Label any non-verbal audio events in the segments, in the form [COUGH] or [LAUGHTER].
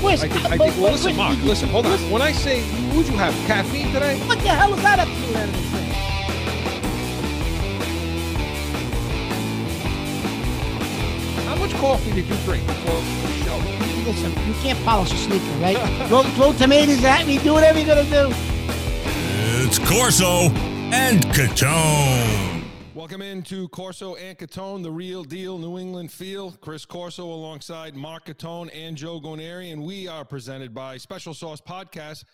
Chris, I think, I but- well, listen, Chris, Mark, listen, hold on. When I say, would you have caffeine today? What the hell is that up to you, How much coffee did you drink before the show? Listen, you can't polish a sneaker, right? [LAUGHS] throw, throw tomatoes at me, do whatever you're gonna do. It's Corso and Catone. Welcome into Corso and Catone, the real deal New England feel. Chris Corso alongside Mark Catone and Joe Goneri, and we are presented by Special Sauce Podcast.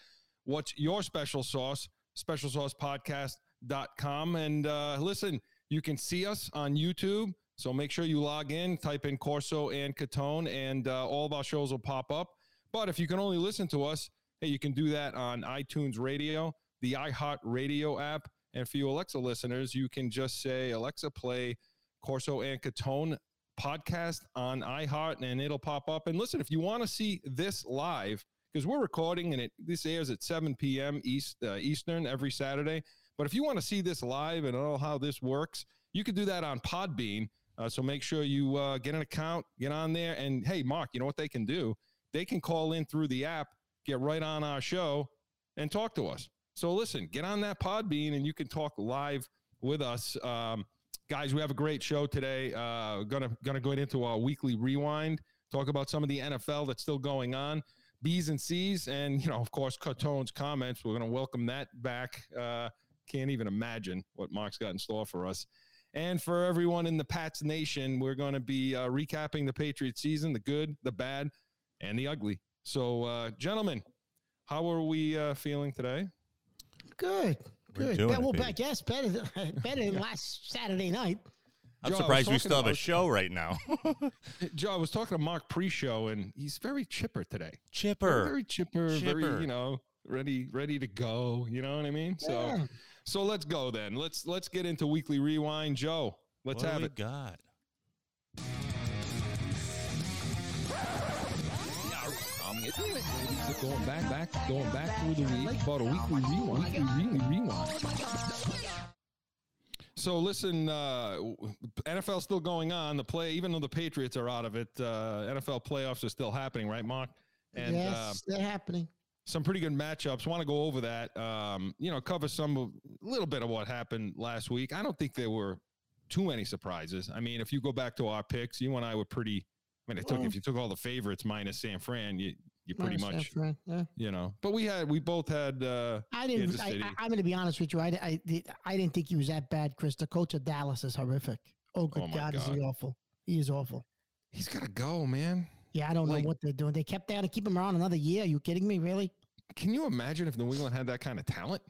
What's your special sauce? SpecialSaucePodcast.com. And uh, listen, you can see us on YouTube. So make sure you log in, type in Corso and Catone, and uh, all of our shows will pop up. But if you can only listen to us, hey, you can do that on iTunes Radio, the iHeart Radio app. And for you Alexa listeners, you can just say, Alexa, play Corso and Catone podcast on iHeart, and it'll pop up. And listen, if you want to see this live, because we're recording and it this airs at 7 p.m. East uh, Eastern every Saturday. But if you want to see this live and know how this works, you can do that on Podbean. Uh, so make sure you uh, get an account, get on there, and hey, Mark, you know what they can do? They can call in through the app, get right on our show, and talk to us. So listen, get on that Podbean, and you can talk live with us. Um, guys, we have a great show today. Uh, gonna gonna go into our weekly rewind, talk about some of the NFL that's still going on. B's and C's, and you know, of course, Catone's comments. We're to welcome that back. Uh, can't even imagine what Mark's got in store for us. And for everyone in the Pats Nation, we're going to be uh, recapping the Patriots season, the good, the bad, and the ugly. So, uh, gentlemen, how are we uh, feeling today? Good, We're good. doing Be- it, well, baby. I guess better than, [LAUGHS] better than last Saturday night. I'm Joe, surprised we still have a show right now. [LAUGHS] Joe, I was talking to Mark pre-show, and he's very chipper today. Chipper. very chipper, Chipper. very you know, ready, ready to go. You know what I mean? So, Yeah. so let's go then. Let's let's get into weekly rewind, Joe. Let's what have do we it. got? Going back, back, going back through the week, about a weekly rewind, weekly rewind, rewind. So listen, uh, NFL still going on. The play, even though the Patriots are out of it, uh, NFL playoffs are still happening, right, Mark? And yes, uh, they're happening. some pretty good matchups. Want to go over that? Um, you know, cover some of- a little bit of what happened last week. I don't think there were too many surprises. I mean, if you go back to our picks, you and I were pretty. I mean, it took Well- if you took all the favorites minus San Fran, you you pretty much yeah. you know. But we had we both had. uh I didn't. I, i'm going to be honest with you. I, I, I didn't think he was that bad, Chris. The coach of Dallas is horrific. Oh, good Oh, my God, is he awful? He is awful. He's got to go, man. Yeah, I don't Like- know what they're doing. They kept down to keep him around another year. Are you kidding me? Really? Can you imagine if New England had that kind of talent?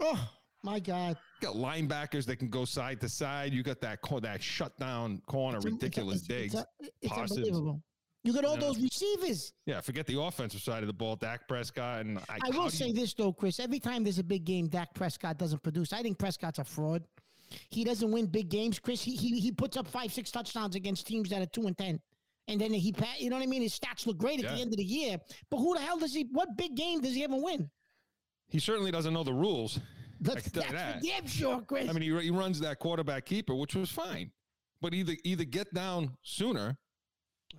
Oh my God! You got linebackers that can go side to side. You got that that shutdown corner, It's ridiculous it's- digs. It's, a- it's unbelievable. You got all Yeah. those receivers. Yeah, forget the offensive side of the ball. Dak Prescott and I, I will say you- this though, Chris. Every time there's a big game, Dak Prescott doesn't produce. I think Prescott's a fraud. He doesn't win big games, Chris. He he, he puts up five, six touchdowns against teams that are two and ten. And then he, you know what I mean? His stats look great at the end of the year. But who the hell does he? What big game does he ever win? he certainly doesn't know the rules. That's, that's for that. damn sure, Chris. I mean, he, he runs that quarterback keeper, which was fine, but either either get down sooner,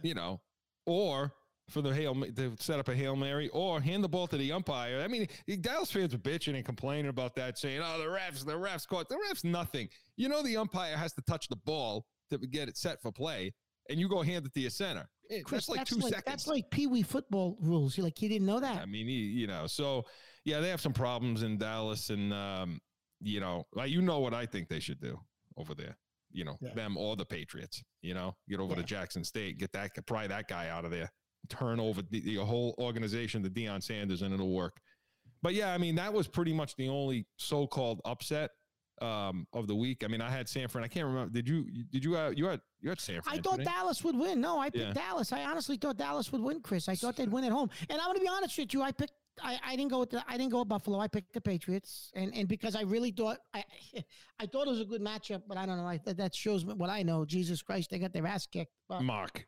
you know, or for the hail to set up a hail mary, or hand the ball to the umpire. I mean, Dallas fans are bitching and complaining about that, saying, "Oh, the refs, the refs caught the refs nothing." You know, the umpire has to touch the ball to get it set for play, and you go hand it to your center. Eh, Chris, that's like two like, seconds. That's like Pee Wee football rules. You're like you didn't know that? I mean, he, you know, so yeah, they have some problems in Dallas, and um, you know, like you know what I think they should do over there. You know, Yeah. them or the Patriots. You know, get over Yeah. to Jackson State, get that, pry that guy out of there, turn over the, the whole organization to Deion Sanders, and it'll work. But yeah, I mean, that was pretty much the only so-called upset um, of the week. I mean, I had San Fran. I can't remember. Did you? Did you? Uh, you had you had San Fran? I thought? Dallas would win. No, I picked Yeah. Dallas. I honestly thought Dallas would win, Chris. I thought they'd [LAUGHS] win at home. And I'm going to be honest with you. I picked. I, I didn't go with the, I didn't go with Buffalo. I picked the Patriots, and and because I really thought I [LAUGHS] I thought it was a good matchup, but I don't know. I, that shows what I know. Jesus Christ, they got their ass kicked. But Mark,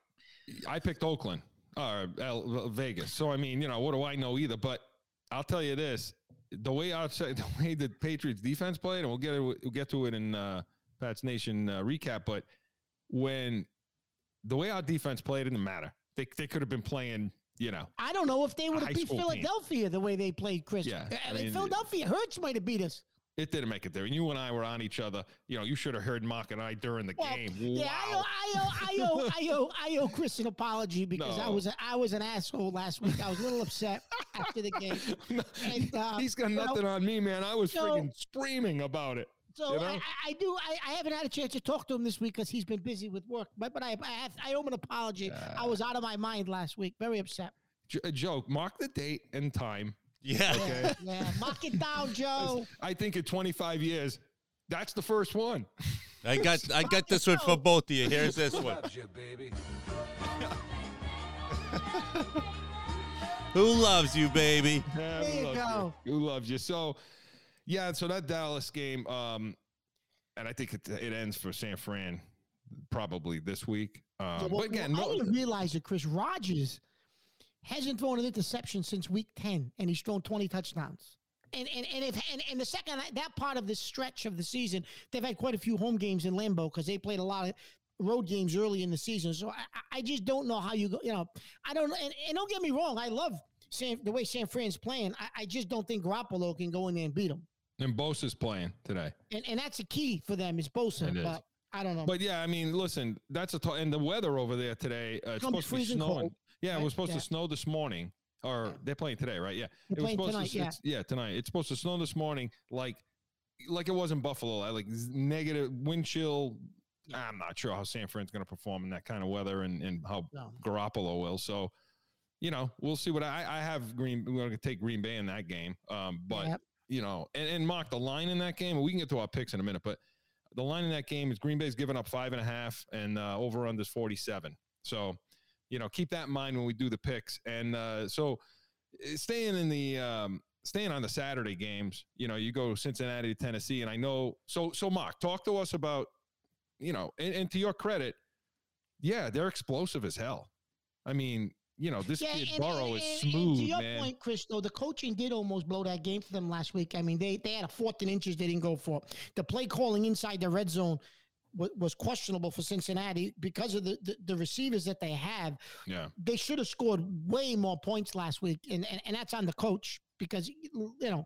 I picked Oakland or L- Vegas. So I mean, you know, what do I know either? But I'll tell you this: the way outside, [LAUGHS] the way the Patriots defense played, and we'll get it, we'll get to it in uh, Pat's Nation uh, recap. But when the way our defense played, it didn't matter. They they could have been playing you know, I don't know if they would have beat school team. Philadelphia the way they played, Chris. Yeah, I I mean, Philadelphia Hurts might have beat us. it didn't make it there. And you and I were on each other. You know, you should have heard Mark and I during the Well, game. yeah, I owe, Wow. I owe, I owe, I owe, I owe Chris an apology because I was, a, I was an asshole last week. I was a little upset after the game. [LAUGHS] And, uh, He's got you know, nothing on me, man. I was so- freaking screaming about it. So you know? I, I- I do. I, I haven't had a chance to talk to him this week because he's been busy with work. But but I I, have, I owe him an apology. I was out of my mind last week. Very upset. J- uh, a joke. Mark the date and time. Yeah. Okay. [LAUGHS] Yeah, mark it down, [LAUGHS] Joe. I think in 25 years, that's the first one. I got [LAUGHS] I got this one for both of you. Here's this one. Who loves you, baby? Yeah, who loves go. Who loves you? So, yeah. So that Dallas game, um, and I think it, it ends for San Fran probably this week. Um, Yeah, well, but again, well, I no, didn't realize that Chris Rodgers hasn't thrown an interception since week 10, and he's thrown 20 touchdowns. And and and if and, and the second that part of this stretch of the season, they've had quite a few home games in Lambeau because they played a lot of road games early in the season. So I, I- I just don't know how you go. You know, I don't. And, and don't get me wrong, I love San, the way San Fran's playing. I, I just don't think Garoppolo can go in there and beat them. And Bosa's playing today. And and that's a key for them is Bosa. It is. But I don't know. But yeah, I mean, listen, that's a t- and the weather over there today. Uh, it's Comes supposed to be snowing. cold, yeah, it was supposed Yeah. to snow this morning, or they're playing today, right? Yeah, They're it was supposed tonight, to. yeah. yeah, tonight. It's supposed to snow this morning, like like it was in Buffalo. I like negative wind chill. I'm not sure how San Fran's going to perform in that kind of weather, and and how No. Garoppolo will. So, you know, we'll see what I I have Green. We're going to take Green Bay in that game, um, but Yep. You know, and, and Mark, the line in that game, we can get to our picks in a minute, but the line in that game is Green Bay's given up five and a half, and uh, over is 47. So, you know, keep that in mind when we do the picks. And uh, so, uh, staying in the um, staying on the Saturday games, you know, you go Cincinnati to Tennessee, and I know. So, so Mark, talk to us about, you know, and, and to your credit, yeah, they're explosive as hell. I mean, you know, this kid Burrow is and- and smooth, to your man. point, Chris, though, the coaching did almost blow that game for them last week. I mean, they they had a fourth and inches they didn't go for. The play calling inside the red zone was, was questionable for Cincinnati because of the, the, the receivers that they have. Yeah. They should have scored way more points last week, and and, and that's on the coach because you know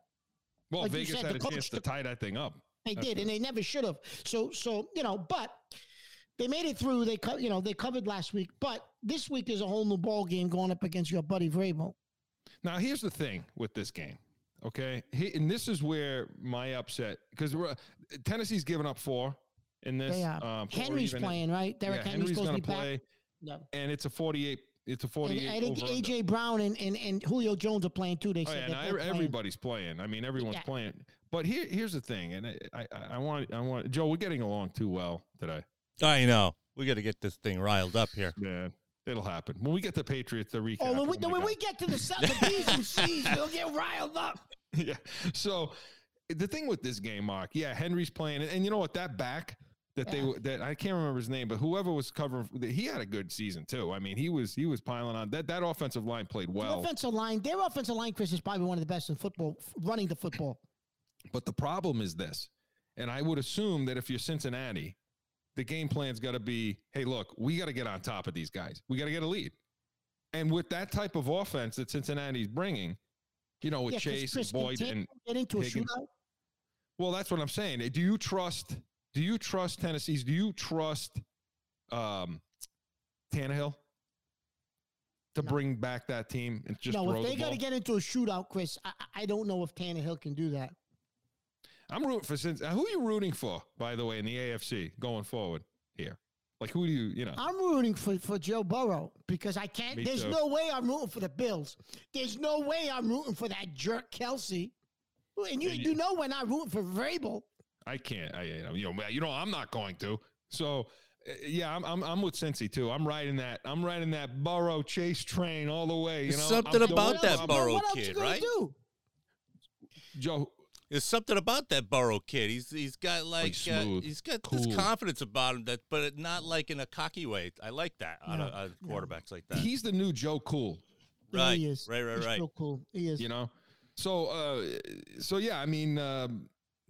Well, like Vegas said, had a coach chance to tie that thing up. they That's did, and they never should have. So so you know, but. They made it through. They co- you know they covered last week, but this week is a whole new ball game going up against your buddy Vrabel. Now, here's the thing with this game. Okay, he, and this is where my upset because Tennessee's given up four in this. They are. um, Henry's playing, right? Derrick yeah, Henry's, Henry's going to play. No. and it's a 48. It's a 48. And I think over under. AJ Brown and, and, and Julio Jones are playing too. They Oh, said yeah, no, playing. everybody's playing. I mean, everyone's Yeah. playing. But here, here's the thing, and I, I, I want, I want Joe. We're getting along too well today. I know. We got to get this thing riled up here. Man, it'll happen when we get the Patriots. The recap. Oh, when we, oh my when God. we get to the, Su- the B's and C's, we'll get riled up. [LAUGHS] yeah. So the thing with this game, Mark, yeah, Henry's playing, and, and you know what? That back that Yeah. they that I can't remember his name, but whoever was covering, he had a good season too. I mean, he was he was piling on. That that offensive line played The well, offensive line, their offensive line, Chris, is probably one of the best in football, running the football. but the problem is this, and I would assume that if you're Cincinnati, the game plan's got to be, hey, look, we got to get on top of these guys. We got to get a lead, and with that type of offense that Cincinnati's bringing, you know, with Yeah, Chase, Chris, can Boyd, and get into a shootout. Well, that's what I'm saying. Do you trust? Do you trust Tennessee's? Do you trust um, Tannehill to No. bring back that team and just no, if they the got to get into a shootout, Chris, I, I- I don't know if Tannehill can do that. I'm rooting for since. Who are you rooting for, by the way, in the AFC going forward here? Like who do you? You know, I'm rooting for, for Joe Burrow because I can't. Me there's too. no way I'm rooting for the Bills. There's no way I'm rooting for that jerk Kelce. And you, And you- you know we're not rooting for Vrabel. I can't. I you know, you know, I'm not going to. So. uh, Yeah, I'm, I'm I'm with Cincy too. I'm riding that. I'm riding that Burrow Chase train all the way. You know, There's I'm something about it. that Burrow kid, right? Do? Joe. There's something about that Burrow kid. He's he's got like uh, smooth, he's got cool. this confidence about him that, but not like in a cocky way. I like that out of, No, out of no. quarterbacks like that. He's the new Joe Cool. Yeah, right, he is. right, right, He's right. So cool. He is. you know so uh so yeah i mean um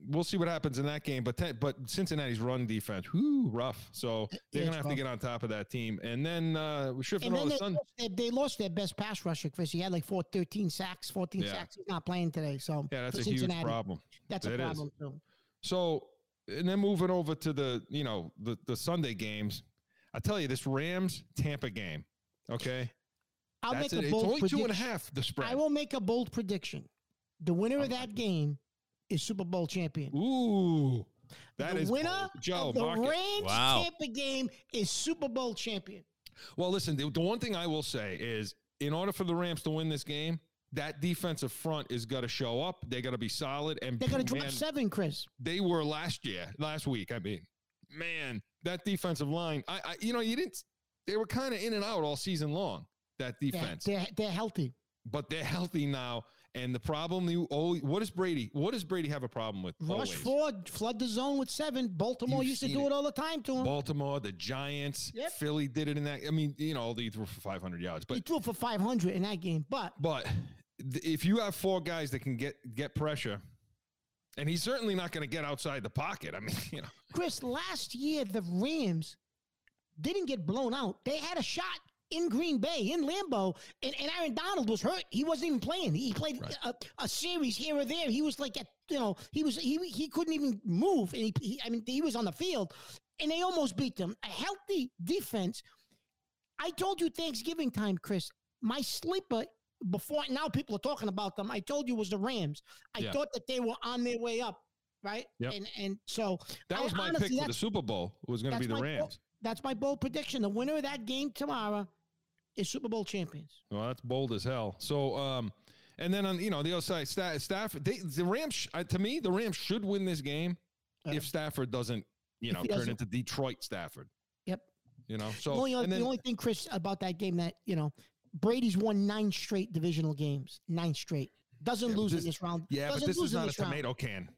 we'll see what happens in that game. But te- but Cincinnati's run defense, whoo, rough. So they're gonna have to get on top of that team. And then uh, shifting And all the they, sun. lost their, they lost their best pass rusher, Chris. He had like four, 13 sacks, 14 Yeah. sacks. He's not playing today. So Yeah, that's a huge problem. That's a is. problem too. So and then moving over to the you know the the Sunday games, I tell you this Rams Tampa game. Okay, I'll that's make it. a It's bold only prediction. and a half. The spread. I will make a bold prediction. The winner of that game is Super Bowl champion. Ooh, that the is winner bold. Joe. of the mark it. Rams Wow. Tampa game is Super Bowl champion. Well, listen, the, the one thing I will say is in order for the Rams to win this game, that defensive front is going to show up. They got to be solid. And They're going to drop man, seven, Chris. they were last year, last week. I mean, man, that defensive line, I, I you know, you didn't, they were kind of in and out all season long, that They're, defense, they're, they're healthy. but they're healthy now. And the problem, you always, what does Brady, what does Brady have a problem with? Rush. Ford, flood the zone with seven. Baltimore You've used to do it. it all the time to him. Baltimore, the Giants, Yep. Philly did it in that. I mean, you know, they threw for 500 yards, but he threw for 500 in that game. But But if you have four guys that can get get pressure, and he's certainly not going to get outside the pocket. I mean, [LAUGHS] you know, Chris, last year the Rams didn't get blown out. They had a shot in Green Bay, in Lambeau, and, and Aaron Donald was hurt. He wasn't even playing. He played Right. a, a series here or there. He was like, at, you know, he was he he couldn't even move. And he, he, I mean, he was on the field, and they almost beat them. A healthy defense. I told you Thanksgiving time, Chris. My sleeper before now people are talking about them. I told you was the Rams. I Yeah. thought that they were on their way up, right? Yep. And and so that I was my honestly- pick for the Super Bowl. Was going to be the Rams. That's my bold prediction. The winner of that game tomorrow is Super Bowl champions. Well, that's bold as hell. So, um, and then on you know the other side, Sta- Stafford. They, the Rams, sh- uh, to me, the Rams should win this game Uh, if Stafford doesn't, you know, turn into Detroit Stafford. Yep. You know, so the, only, and then, the only thing, Chris, about that game that you know, Brady's won nine straight divisional games. Nine straight. Doesn't Yeah, lose this- in this round. yeah, but Doesn't this lose is not a this round. tomato can.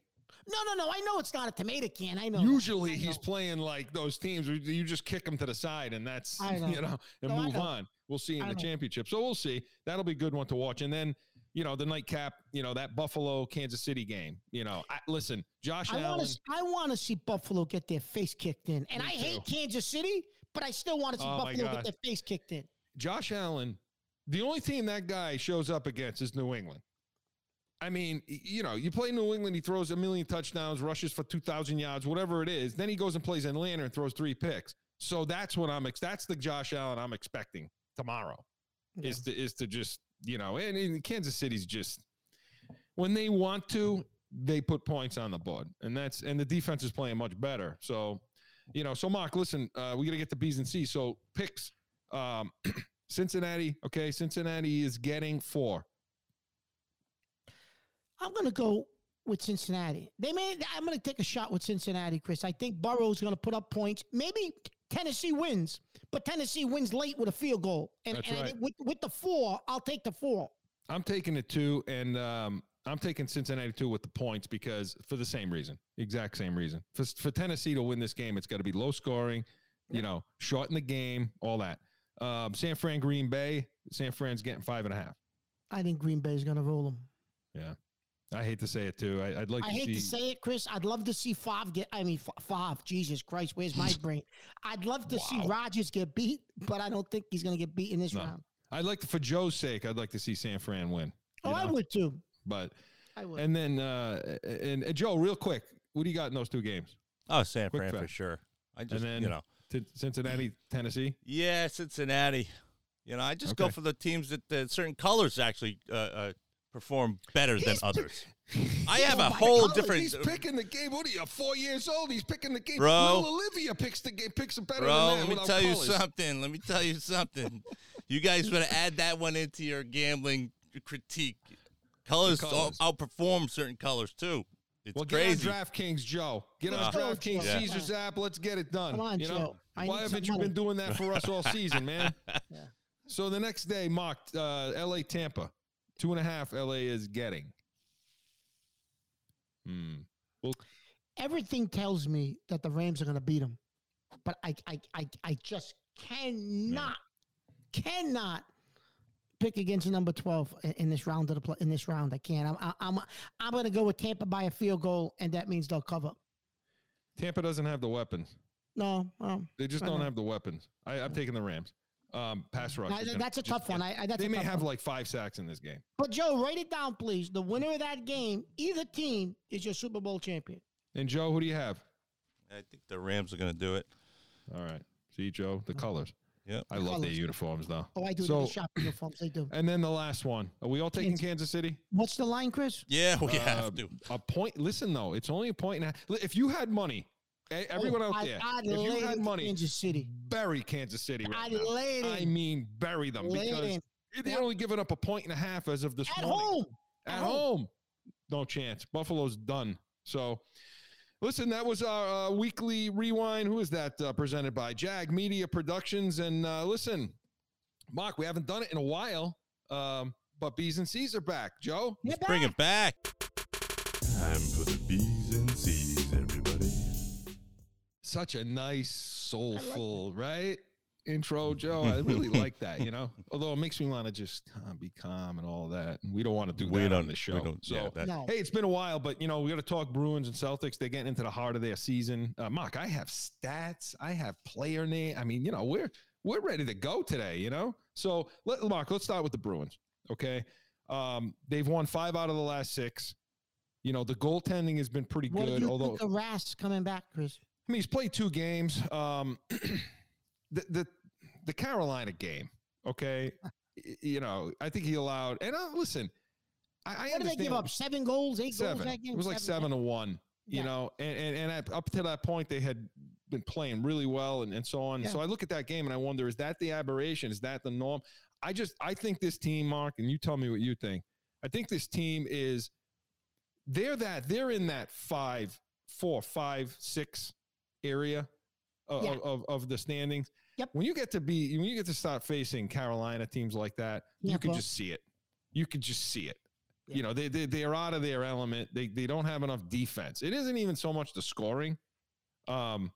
No, no, no. I know it's not a tomato can. I know. Usually, I he's playing like those teams. where You just kick them to the side, and that's know. [LAUGHS] you know, and No, move on. We'll see in the championship. So we'll see. That'll be a good one to watch. And then you know the nightcap. You know that Buffalo Kansas City game. You know, I, listen, Josh I Allen. want to. I want to see Buffalo get their face kicked in, and I hate. Kansas City, but I still want to see Oh, Buffalo get their face kicked in. Josh Allen, the only team that guy shows up against is New England. I mean, you know, you play New England, he throws a million touchdowns, rushes for 2,000 yards, whatever it is. Then he goes and plays Atlanta and throws three picks. So that's what I'm, ex- that's the Josh Allen I'm expecting tomorrow Yeah. is to, is to just, you know, and, and Kansas City's just, when they want to, they put points on the board. And that's, and the defense is playing much better. So, you know, so Mark, listen, uh, we got to get the B's and C's. So picks, um, [CLEARS THROAT] Cincinnati. Okay, Cincinnati is getting four. I'm going to go with Cincinnati. They may. I'm going to take a shot with Cincinnati, Chris. I think Burrow's going to put up points. Maybe Tennessee wins, but Tennessee wins late with a field goal. And, That's and right. with with the four, I'll take the four. I'm taking the two, and um, I'm taking Cincinnati two with the points because for the same reason, exact same reason. For, for Tennessee to win this game, it's got to be low scoring, you know, shorten the game, all that. Um, San Fran, Green Bay. San Fran's getting five and a half. I think Green Bay is going to roll them. Yeah, I hate to say it too. I, would like I to hate see. to say it, Chris. I'd love to see Favre get. I mean, F- Favre. Jesus Christ, where's my brain? I'd love to see Rodgers get beat, but I don't think he's going to get beat in this No. round. I'd like to, for Joe's sake, I'd like to see San Fran win. Oh, you I would too. But I would. and then uh, and, and Joe, real quick, what do you got in those two games? Oh, San Quick Fran for sure. I just, then- you know, T- Cincinnati, Tennessee. yeah, Cincinnati. You know, I just go for the teams that uh, certain colors actually uh, uh, perform better than others. [LAUGHS] I have Oh a whole God, different. He's picking the game. What are you? Four years old. He's picking the game. Bro. Little Olivia picks the game. Picks it better Bro, than let me without tell you colors. something. Let me tell you something. [LAUGHS] you guys better add that one into your gambling critique. Colors, out- colors. outperform certain colors too. It's Well, crazy. get on DraftKings, Joe. Get on Uh, DraftKings, Yeah. Caesar's app. Let's get it done. Come on, you know? Joe. I Why haven't some you been doing that for us all season, man? [LAUGHS] Yeah. So the next day, mocked uh, LA Tampa. Two and a half LA is getting. Hmm. Well, Everything tells me that the Rams are going to beat them, but I, I, I, I just cannot, cannot pick against number twelve in, in this round of the play, in this round. I can't. I'm I'm I'm going to go with Tampa by a field goal, and that means they'll cover. Tampa doesn't have the weapons. No, um, They just don't know. have the weapons. I, I'm taking the Rams. Um, pass rush. I- that's a just tough one. I, I that's they a may tough have one. like five sacks in this game. But Joe, write it down, please. The winner of that game, either team, is your Super Bowl champion. And Joe, who do you have? I think the Rams are going to do it. All right. See, Joe, the colors. Yeah, I love their uniforms, though. Oh, I do. So- the shop uniforms. They do. And then the last one. Are we all taking Kansas- Kansas City? What's the line, Chris? Yeah, we Uh, have to. A point. Listen, though, it's only a point and a half. If you had money, everyone Oh, out I- there, I'd if you had money, Kansas City. bury Kansas City right I'd now. lay it I mean, bury them Lay because in. they're Yep. only giving up a point and a half as of this morning. At morning. home. At At home. No chance. Buffalo's done. So, listen, that was our uh, weekly rewind. Who is that uh, presented by? Jag Media Productions. And uh, listen, Mark, we haven't done it in a while, um, but B's and C's are back. Joe? You're Bring back. it back. Such a nice, soulful, right? Intro, Joe. I really like that, you know. [LAUGHS] Although it makes me want to just uh, be calm and all that. And we don't want to do We that on the show. We don't. so, yeah, that, No. Hey, it's been a while, but you know, we got to talk Bruins and Celtics. They're getting into the heart of their season. Uh, Mark, I have stats. I have player name. I mean, you know, we're we're ready to go today. You know, so let Mark. Let's start with the Bruins. Okay, um, they've won five out of the last six. You know, the goaltending has been pretty What do good. you Although think of Rask coming back, Chris? I mean, he's played two games. Um, [CLEARS THROAT] the the the Carolina game. Okay, you know, I think he allowed. And uh, listen, I, I What did they give up? Seven goals, eight goals that game. It was like seven to one. You Yeah. know, and and, and at, up to that point, they had been playing really well and, and so on. Yeah. So I look at that game and I wonder: is that the aberration? Is that the norm? I just I think this team, Mark, and you tell me what you think. I think this team is they're that they're in that five, four, five, six area of, Yeah. of, of the standings. Yep. When you get to be when you get to start facing Carolina teams like that, Yeah, you can just see it. You can just see it. Yeah. You know, they, they they're out of their element. They they don't have enough defense. It isn't even so much the scoring, um,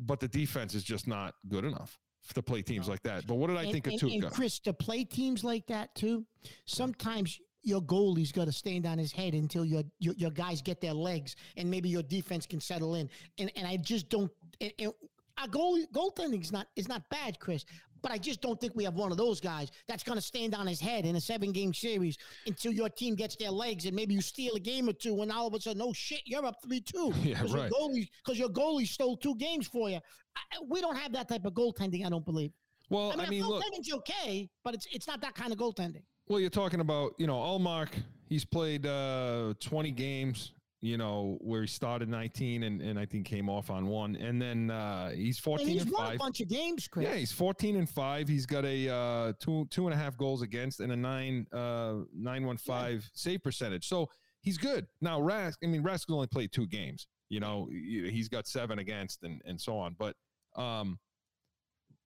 but the defense is just not good enough to play teams No. like that. But what did I and, think of and, Tuukka? and Chris, to play teams like that too, sometimes your goalie's got to stand on his head until your, your your guys get their legs, and maybe your defense can settle in. And and I just don't. And, and our goal goaltending is not is not bad, Chris. But I just don't think we have one of those guys that's going to stand on his head in a seven game series until your team gets their legs and maybe you steal a game or two and all of a sudden, oh shit, you're up 3 2. [LAUGHS] Yeah, Because right. your goalie, because your goalie stole two games for you. I, we don't have that type of goaltending, I don't believe. Well, I mean, I mean, look. goaltending's okay, but it's it's not that kind of goaltending. Well, you're talking about, you know, Ullmark, he's played uh 20 games, you know, where he started 19 and, and I think came off on one. And then uh he's 14 and he's and won a 5. bunch of games, Chris. Yeah, he's 14 and 5. He's got a uh two two and a half goals against and a nine uh 915 save percentage. So he's good. Now Rask, I mean Rask only played two games. You know, he's got seven against and and so on. But um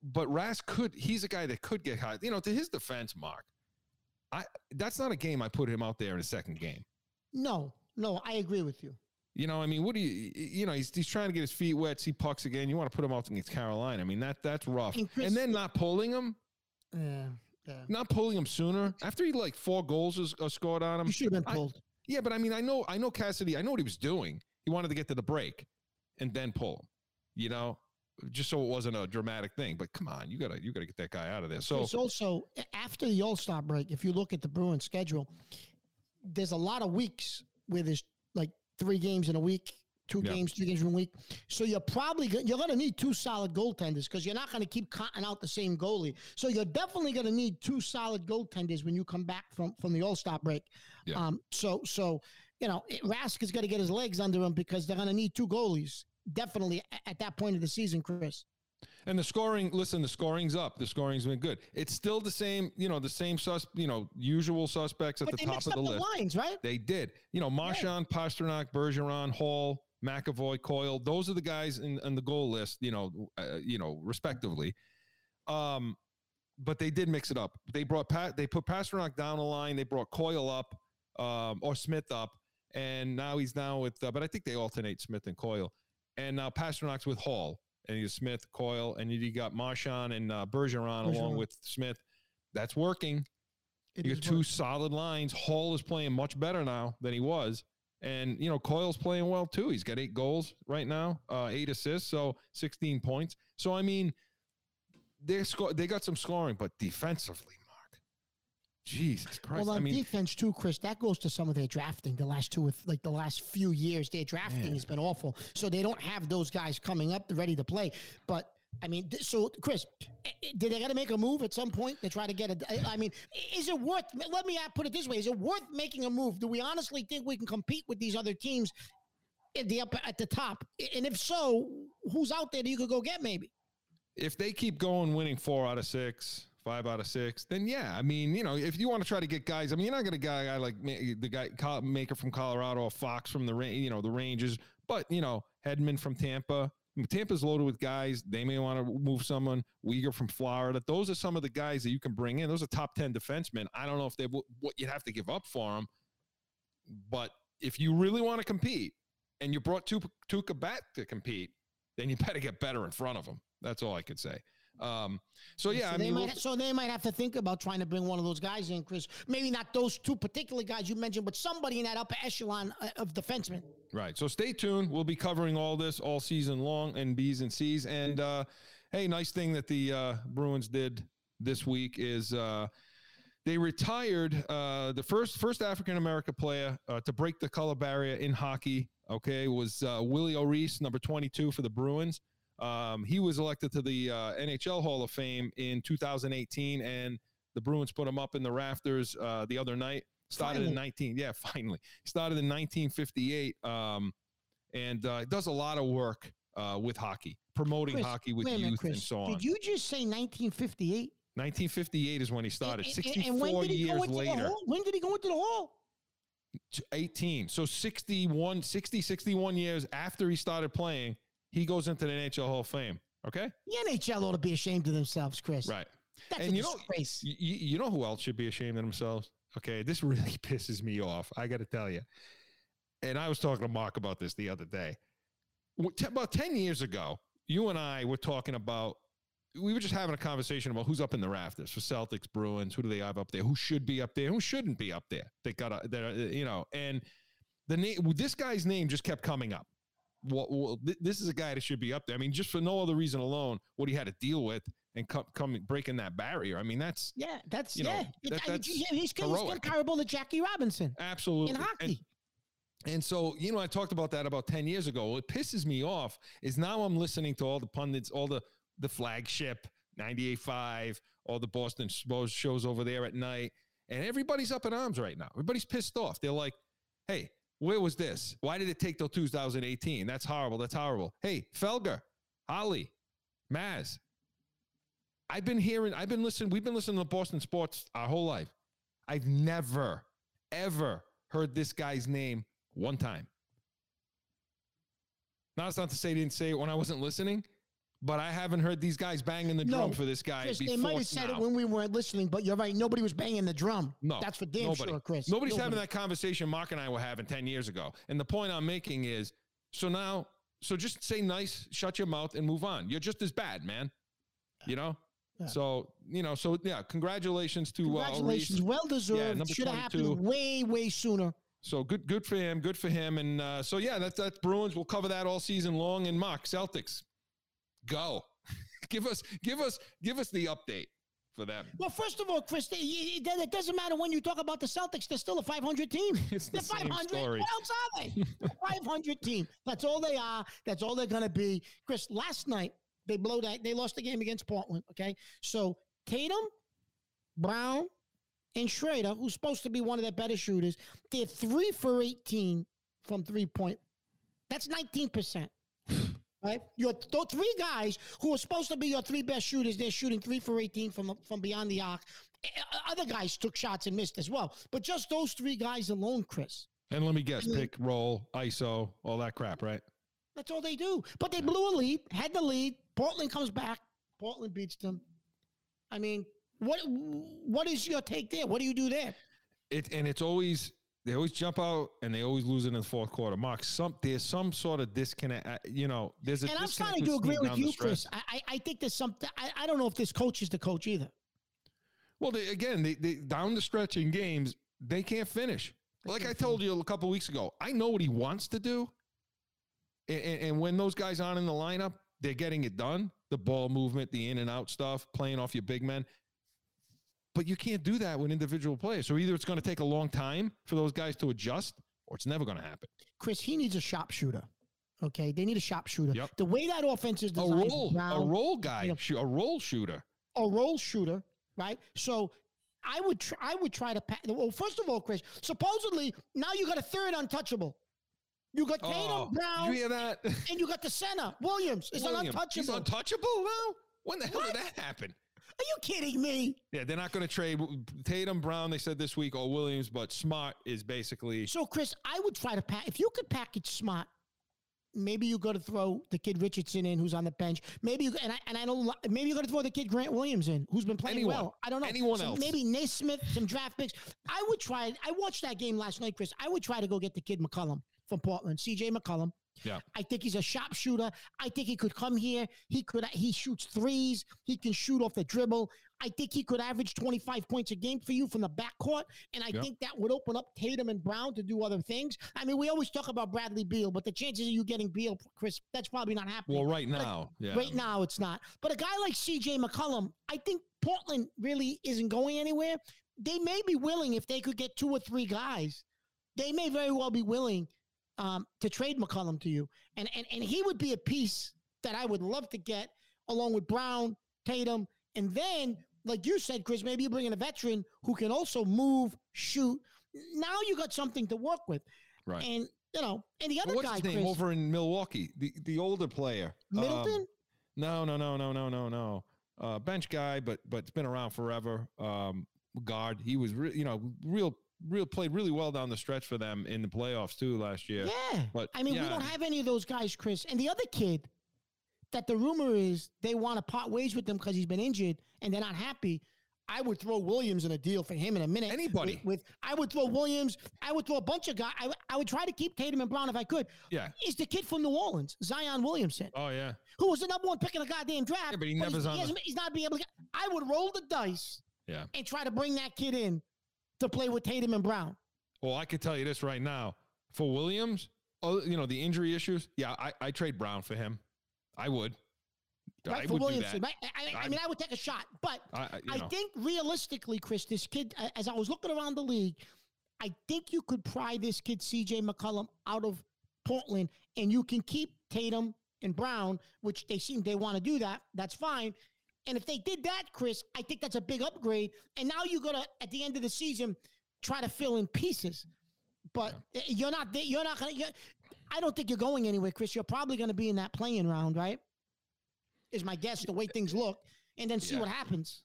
but Rask could he's a guy that could get high. You know, to his defense, Mark. I that's not a game I put him out there in a second game. No, no, I agree with you. You know, I mean, what do you, you know, he's, he's trying to get his feet wet, see pucks again. You want to put him out against Carolina. I mean, that that's rough. And Chris- and then not pulling him, Yeah, yeah. not pulling him sooner after he like four goals is, uh, scored on him. You should have been I- pulled. Yeah, but I mean, I know, I know Cassidy. I know what he was doing. He wanted to get to the break and then pull him. You know, just so it wasn't a dramatic thing. But come on, you gotta, you gotta get that guy out of there. So It's also after the All Star break. If you look at the Bruins schedule, there's a lot of weeks where there's like three games in a week, two Yeah. games, three games in a week. So you're probably go- you're to need two solid goaltenders because you're not to keep cutting out the same goalie. So you're definitely to need two solid goaltenders when you come back from from the All Star break. Yeah. Um. So so you know Rask is going to get his legs under him because they're going to need two goalies. Definitely at that point of the season, Chris. And the scoring, listen, the scoring's up. The scoring's been good. It's still the same, you know, the same sus, you know, usual suspects at But the top of the the list. lines, right? They did. You know, Marchand, Pastrnak, Bergeron, Hall, McAvoy, Coyle. Those are the guys in, in the goal list. You know, uh, you know, respectively. Um, but they did mix it up. They brought Pat. They put Pastrnak down the line. They brought Coyle up, um, or Smith up, and now he's now with. Uh, but I think they alternate Smith and Coyle, and now Pastrnak's with Hall, and he's Smith, Coyle, and you got Marchand and uh, Bergeron along with Smith. That's working. It you got two worse. solid lines. Hall is playing much better now than he was. And, you know, Coyle's playing well too. He's got eight goals right now, uh, eight assists, so 16 points. So, I mean, they sco- they got some scoring, but defensively, Jesus Christ. Well, on I mean, defense too, Chris. That goes to some of their drafting. The last two, with like the last few years, their drafting Man. has been awful. So they don't have those guys coming up ready to play. But I mean, so Chris, eh, eh, did they got to make a move at some point to try to get a? I mean, is it worth? Let me put it this way: Is it worth making a move? Do we honestly think we can compete with these other teams at the up at the top? And if so, who's out there that you could go get? Maybe. if they keep going winning four out of six, five out of six, then yeah. I mean, you know, if you want to try to get guys, I mean, you're not going to get a guy like the guy Makar from Colorado or Fox from the you know the Rangers, but you know Hedman from Tampa. Tampa's loaded with guys. They may want to move someone. Uyghur from Florida. Those are some of the guys that you can bring in. Those are top ten defensemen. I don't know if they what you'd have to give up for them, but if you really want to compete, and you brought Tuukka back to compete, then you better get better in front of them. That's all I could say. Um, so yeah, so I they mean, might, so they might have to think about trying to bring one of those guys in, Chris. Maybe not those two particular guys you mentioned, but somebody in that upper echelon uh, of defensemen. right. So stay tuned. We'll be covering all this all season long and B's and C's. And uh, hey, nice thing that the uh, Bruins did this week is uh, they retired uh, the first first African American player uh, to break the color barrier in hockey. Okay, was uh, Willie O'Reese, number 22 for the Bruins. Um, he was elected to the uh, NHL Hall of Fame in 2018, and the Bruins put him up in the rafters uh, the other night. Started in 19, yeah, [LAUGHS] finally started in 1958, um, and uh, does a lot of work uh, with hockey, promoting Chris, hockey with a minute, youth and so on. Did you just say 1958? 1958 is when he started. And- and- and 64 did he years later. When did he go into the hall? t- 18. So 61, 60, 61 years after he started playing, he goes into the NHL Hall of Fame. Okay, The NHL ought to be ashamed of themselves, Chris. right. That's And a you know- disgrace. You, you know who else should be ashamed of themselves? Okay, this really [LAUGHS] pisses me off. I got to tell you. And I was talking to Mark about this the other day. About 10 years ago, you and I were talking about, we were just having a conversation about who's up in the rafters for Celtics, Bruins. Who do they have up there? Who should be up there? Who shouldn't be up there? They got, a, uh, you know, and the name, this guy's name just kept coming up. What, what, th- this is a guy that should be up there. I mean, just for no other reason alone, what he had to deal with and come, come breaking that barrier. I mean, that's Yeah, that's you know, yeah. that- It's- I mean, that's he's, he's comparable to Jackie Robinson absolutely in hockey. And so, you know, I talked about that about 10 years ago. What pisses me off is now I'm listening to all the pundits, all the the flagship 98.5, all the Boston shows shows over there at night, and everybody's up in arms right now. Everybody's pissed off. They're like, "Hey, where was this? Why did it take till 2018? That's horrible. That's horrible." Hey, Felger, Holley, Mazz, I've been hearing, I've been listening, we've been listening to Boston sports our whole life. I've never, ever heard this guy's name one time. Now, it's not to say they didn't say it when I wasn't listening, but I haven't heard these guys banging the drum No, for this guy Chris, they might have said now. it when we weren't listening, but you're right. Nobody was banging the drum. No, that's for damn nobody. sure, Chris. Nobody's having that conversation Mark and I were having 10 years ago. And the point I'm making is so now, so just say nice, shut your mouth, and move on. You're just as bad, man. You know? Yeah. So, you know, so yeah, congratulations to uh, Congratulations, Reese. well deserved. number Should have happened way, way sooner. So good, good for him. Good for him. And uh, so yeah, that's that's Bruins. We'll cover that all season long. And Mark Celtics, go. [LAUGHS] give us, give us, give us the update for them. Well, first of all, Chris, it, doesn't matter when you talk about the Celtics; they're still a 500 team. [LAUGHS] It's the They're same 500. story. What else are they? 500 team. That's all they are. That's all they're going to be. Chris, last night they blow that. They lost the game against Portland. Okay, so Tatum, Brown, and Schroder, who's supposed to be one of their better shooters, they're three for 18 from three point. That's 19 percent. Right, your th- three guys who are supposed to be your three best shooters, they're shooting three for 18 from from beyond the arc. Eh, Other guys took shots and missed as well, but just those three guys alone, Chris. And let me guess, I mean- pick, roll, ISO, all that crap, right? That's all they do. But they blew a lead, had the lead. Portland comes back. Portland beats them. I mean, what what is your take there? What do you do there? It and it's always they always jump out and they always lose it in the fourth quarter. Mark, some there's some sort of disconnect. uh, You know, there's a and I'm starting to agree with you. Chris. I, I think there's something. I, I don't know if this coach is the coach either. Well, they, again, they, they down the stretch in games, they can't finish. Like I told you a couple weeks ago, I know what he wants to do, and, and, and when those guys aren't in the lineup, they're getting it done. The ball movement, the in and out stuff, playing off your big men. But you can't do that with individual players. So either it's going to take a long time for those guys to adjust, or it's never going to happen. Chris, he needs a sharpshooter. Okay, they need a sharpshooter. Yep. The way that offense is designed, A roll, a Brown, roll guy, know, a roll shooter. a roll shooter, right? So I would try, I would try to. Pa- well, first of all, Chris, supposedly now you got a third untouchable. You got Tatum, Oh, Brown, you hear that? and you got the center Williams. Is an Williams, He's untouchable. untouchable now? When the hell What? did that happen? Are you kidding me? Yeah, they're not going to trade Tatum, Brown. They said this week, or Williams, but Smart is basically So, Chris, I would try to pack. If you could package smart, maybe you got to throw the kid Richardson in, who's on the bench. Maybe you and I and I don't. Maybe you got to throw the kid Grant Williams in, who's been playing Anyone. well. I don't know. Anyone Some- else. Maybe Nesmith, some draft picks. I would try. I watched that game last night, Chris. I would try to go get the kid McCollum from Portland, C.J. McCollum. Yeah. I think he's a sharpshooter. I think he could come here. He could. He shoots threes. He can shoot off the dribble. I think he could average 25 points a game for you from the backcourt. And I Yep. think that would open up Tatum and Brown to do other things. I mean, we always talk about Bradley Beal, but the chances of you getting Beal, Chris, that's probably not happening. well, right But now. Yeah, Right now, it's not. But a guy like CJ McCollum, I think Portland really isn't going anywhere. They may be willing if they could get two or three guys. They may very well be willing um, to trade McCollum to you, and and and he would be a piece that I would love to get along with Brown, Tatum, and then like you said, Chris, maybe you bring in a veteran who can also move, shoot. Now you got something to work with, right. and you know, and the other guy, Chris, over in Milwaukee? The the older player, Um, Middleton. no, no, no, no, no, no, no. Uh, bench guy, but but it's been around forever. Um, guard. He was, re- you know, real, real played really well down the stretch for them in the playoffs too last year. Yeah. But I mean, we don't have any of those guys, Chris. And the other kid that the rumor is they want to part ways with him because he's been injured and they're not happy. I would throw Williams in a deal for him in a minute. Anybody. With, with I would throw Williams. I would throw a bunch of guys. I, would- I would try to keep Tatum and Brown if I could. Yeah. Is the kid from New Orleans, Zion Williamson, Oh yeah. who was the number one pick in the goddamn draft. Yeah, but he he's, never's on the- he's not be able to. Get, I would roll the dice. Yeah. And try to bring that kid in to play with Tatum and Brown. Well, I could tell you this right now. For Williams, oh, you know the injury issues. Yeah, I I trade Brown for him. I would. Right I for would Williamson. Right? I, I, I mean, I would take a shot, but I, I think realistically, Chris, this kid, as I was looking around the league, I think you could pry this kid, CJ McCollum, out of Portland, and you can keep Tatum and Brown, which they seem they want to do that. That's fine. And if they did that, Chris, I think that's a big upgrade. And now you're gonna at the end of the season, try to fill in pieces. But uh, you're not, you're not going to, I don't think you're going anywhere, Chris. You're probably going to be in that playing round, right? Is my guess, the way things look, and then see Yeah. what happens.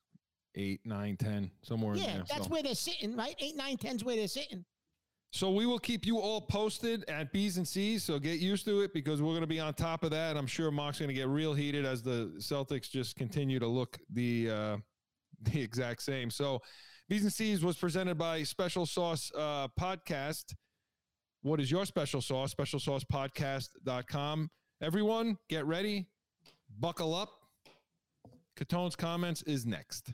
eight, nine, ten, somewhere in Yeah, there. that's so. where they're sitting, right? Eight, nine, ten's where they're sitting. So we will keep you all posted at B's and C's. So get used to it because we're going to be on top of that. I'm sure Mark's going to get real heated as the Celtics just continue to look the uh, [LAUGHS] the exact same. So B's and C's was presented by Special Sauce uh, Podcast. What is your special sauce? Specialsaucepodcast.com. Everyone, get ready. Buckle up. Catone's comments is next.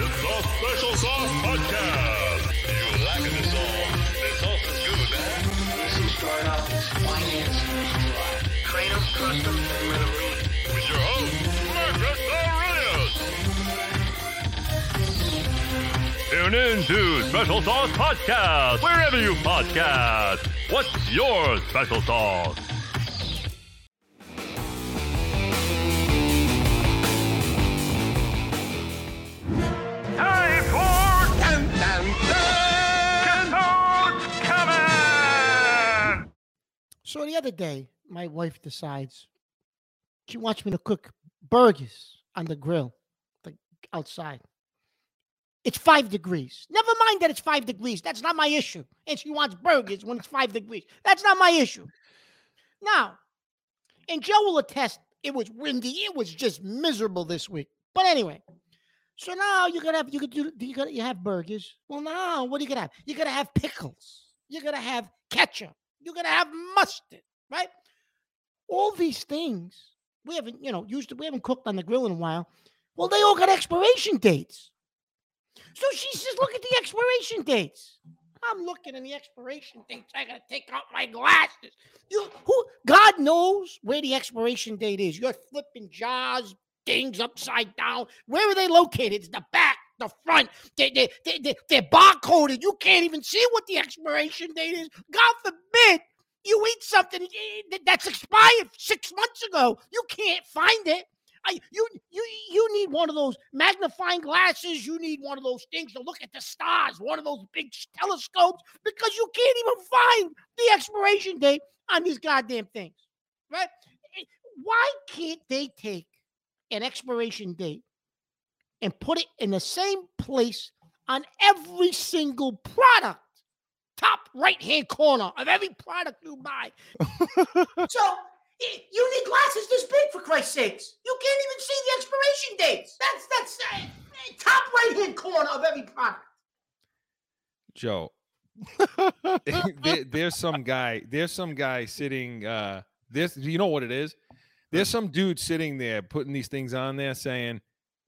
It's the Special Sauce Podcast. You liking the song? The sauce is good, huh? This is start off as finance Kratos Custom with a lead. With your host, Marcus Aurelius. Tune in to Special Sauce Podcast, wherever you podcast. What's your special sauce? So the other day, my wife decides she wants me to cook burgers on the grill, like outside. It's five degrees. Never mind that it's five degrees. That's not my issue. And she wants burgers when it's five degrees. That's not my issue. Now, and Joe will attest, it was windy. It was just miserable this week. But anyway, so now you gotta have you could do you gotta you have burgers. Well, now what are you gonna have? You're gonna have pickles. You're gonna have ketchup. You're gonna have mustard, right? All these things we haven't, you know, used we haven't cooked on the grill in a while. Well, they all got expiration dates. So she says, look at the expiration dates. I'm looking at the expiration dates. I gotta take out my glasses. You who God knows where the expiration date is. You're flipping jars, things upside down. Where are they located? It's the back, the front. They, they, they, they, they're barcoded. You can't even see what the expiration date is. God forbid you eat something eh, that's expired six months ago. You can't find it. I, you you you need one of those magnifying glasses. You need one of those things to look at the stars. One of those big telescopes because you can't even find the expiration date on these goddamn things, right? Eh, Why can't they take an expiration date and put it in the same place on every single product? Top right hand corner of every product you buy. [LAUGHS] so you need glasses this big for Christ's sakes. You can't even see the expiration dates. That's that's uh, top right hand corner of every product. Joe, [LAUGHS] [LAUGHS] there, there's some guy. There's some guy sitting. Uh, this you know what it is? There's some dude sitting there putting these things on there, saying,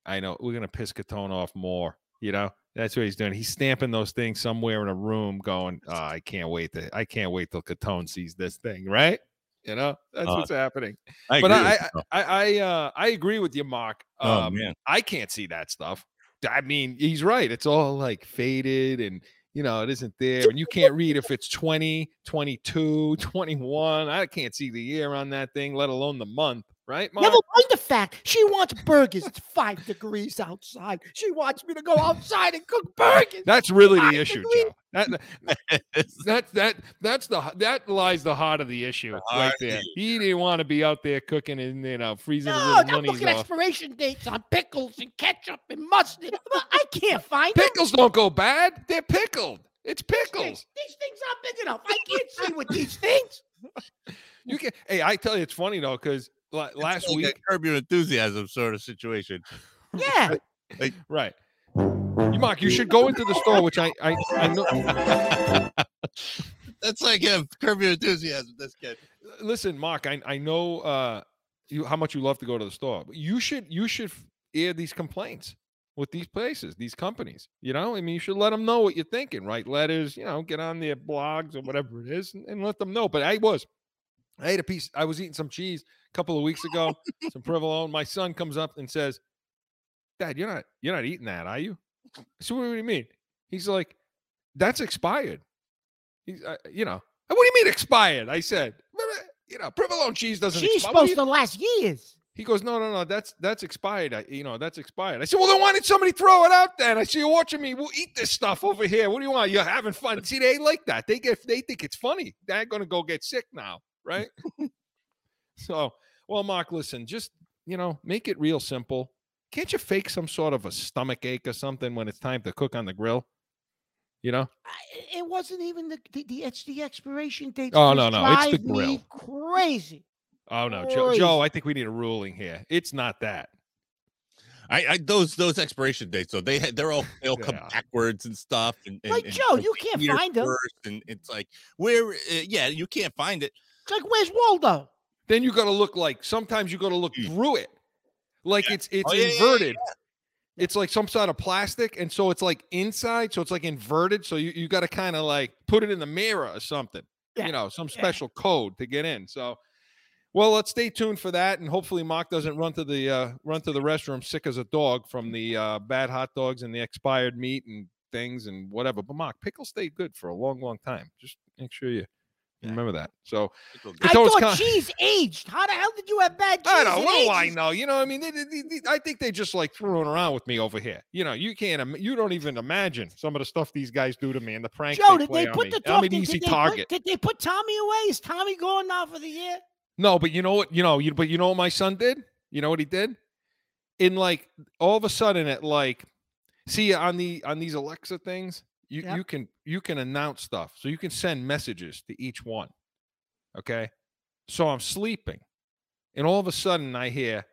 "I know we're gonna piss Catone off more." You know, that's what he's doing. He's stamping those things somewhere in a room, going, oh, "I can't wait to. I can't wait till Catone sees this thing." Right? You know, that's Uh, what's happening. I but I, I. I, I, uh, I agree with you, Mark. Oh, Um, man. I can't see that stuff. I mean, he's right. It's all like faded and you know, it isn't there. And you can't read if it's 20, 22, 21. I can't see the year on that thing, let alone the month, right? Mark? Never mind the fact she wants burgers. It's five degrees outside. She wants me to go outside and cook burgers. That's really I the issue, agree. Joe. That, [LAUGHS] that that that's the that lies the heart of the issue right heart there. He didn't want to be out there cooking and you know freezing his No, little I'm monies looking at off. expiration dates on pickles and ketchup and mustard. I can't find them. Pickles don't go bad. They're pickled. It's pickles. things- These things aren't big enough. I can't see with these things. [LAUGHS] You can. Hey, I tell you, it's funny though, because last It's like week, curb your enthusiasm sort of situation. [LAUGHS] Yeah. right? You, Mark, you should go into the store, which I I, I know. [LAUGHS] That's like him. Curb your enthusiasm. This kid. Listen, Mark, I I know uh you how much you love to go to the store, but you should you should f- air these complaints with these places, these companies. You know, I mean, you should let them know what you're thinking. Write letters, you know, get on their blogs or whatever it is, and, and let them know. But I was, I ate a piece. I was eating some cheese a couple of weeks ago, [LAUGHS] some provolone. My son comes up and says, "Dad, you're not you're not eating that, are you?" I said, "What do you mean?" He's like, "That's expired." He's, uh, you know, what do you mean expired? I said, uh, you know, provolone cheese doesn't She's expire. Supposed to last years. He goes, no, no, no, that's that's expired. I, you know, that's expired. I said, well, then why did somebody throw it out then? I see you watching me. We'll eat this stuff over here. What do you want? You're having fun. See, they like that. They get, they think it's funny. They're gonna go get sick now, right? So, well, Mark, listen, just you know, make it real simple. Can't you fake some sort of a stomach ache or something when it's time to cook on the grill? You know, I- It wasn't even the, the, the it's the expiration date. Oh, no, no, it's the grill. Crazy. oh no, Joe, Joe, I think we need a ruling here. It's not that. I, I those those expiration dates though they they're all they'll come Yeah. backwards and stuff and, and Like and Joe, go you can't find them. first, and it's like where uh, yeah you can't find it It's like where's Waldo? Then you got to look like sometimes you got to look Mm. through it. Like it's it's Oh, yeah, yeah, yeah, inverted it's like some sort of plastic and so it's like inside so it's like inverted so you, you got to kind of like put it in the mirror or something Yeah, you know some yeah. special code to get in so well let's stay tuned for that and hopefully mark doesn't run to the uh run to the restroom sick as a dog from the uh bad hot dogs and the expired meat and things and whatever but mark pickles stay good for a long long time just make sure you Yeah. remember that so I It's always thought con- cheese aged. How the hell did you have bad cheese? I don't. It What do I know? You know, what I mean, they, they, they- I think they just like throwing around with me over here. You know, you can't. im- You don't even imagine some of the stuff these guys do to me and the pranks Joe, they did play they on put me. the I'm an did, easy did they target. Put, did they put Tommy away? Is Tommy going now for the year? No, but you know what? You know, you but you know what my son did? You know what he did? In like all of a sudden at like see on the on these Alexa things, you Yep. you can you can announce stuff. So you can send messages to each one. Okay? So I'm sleeping. And all of a sudden I hear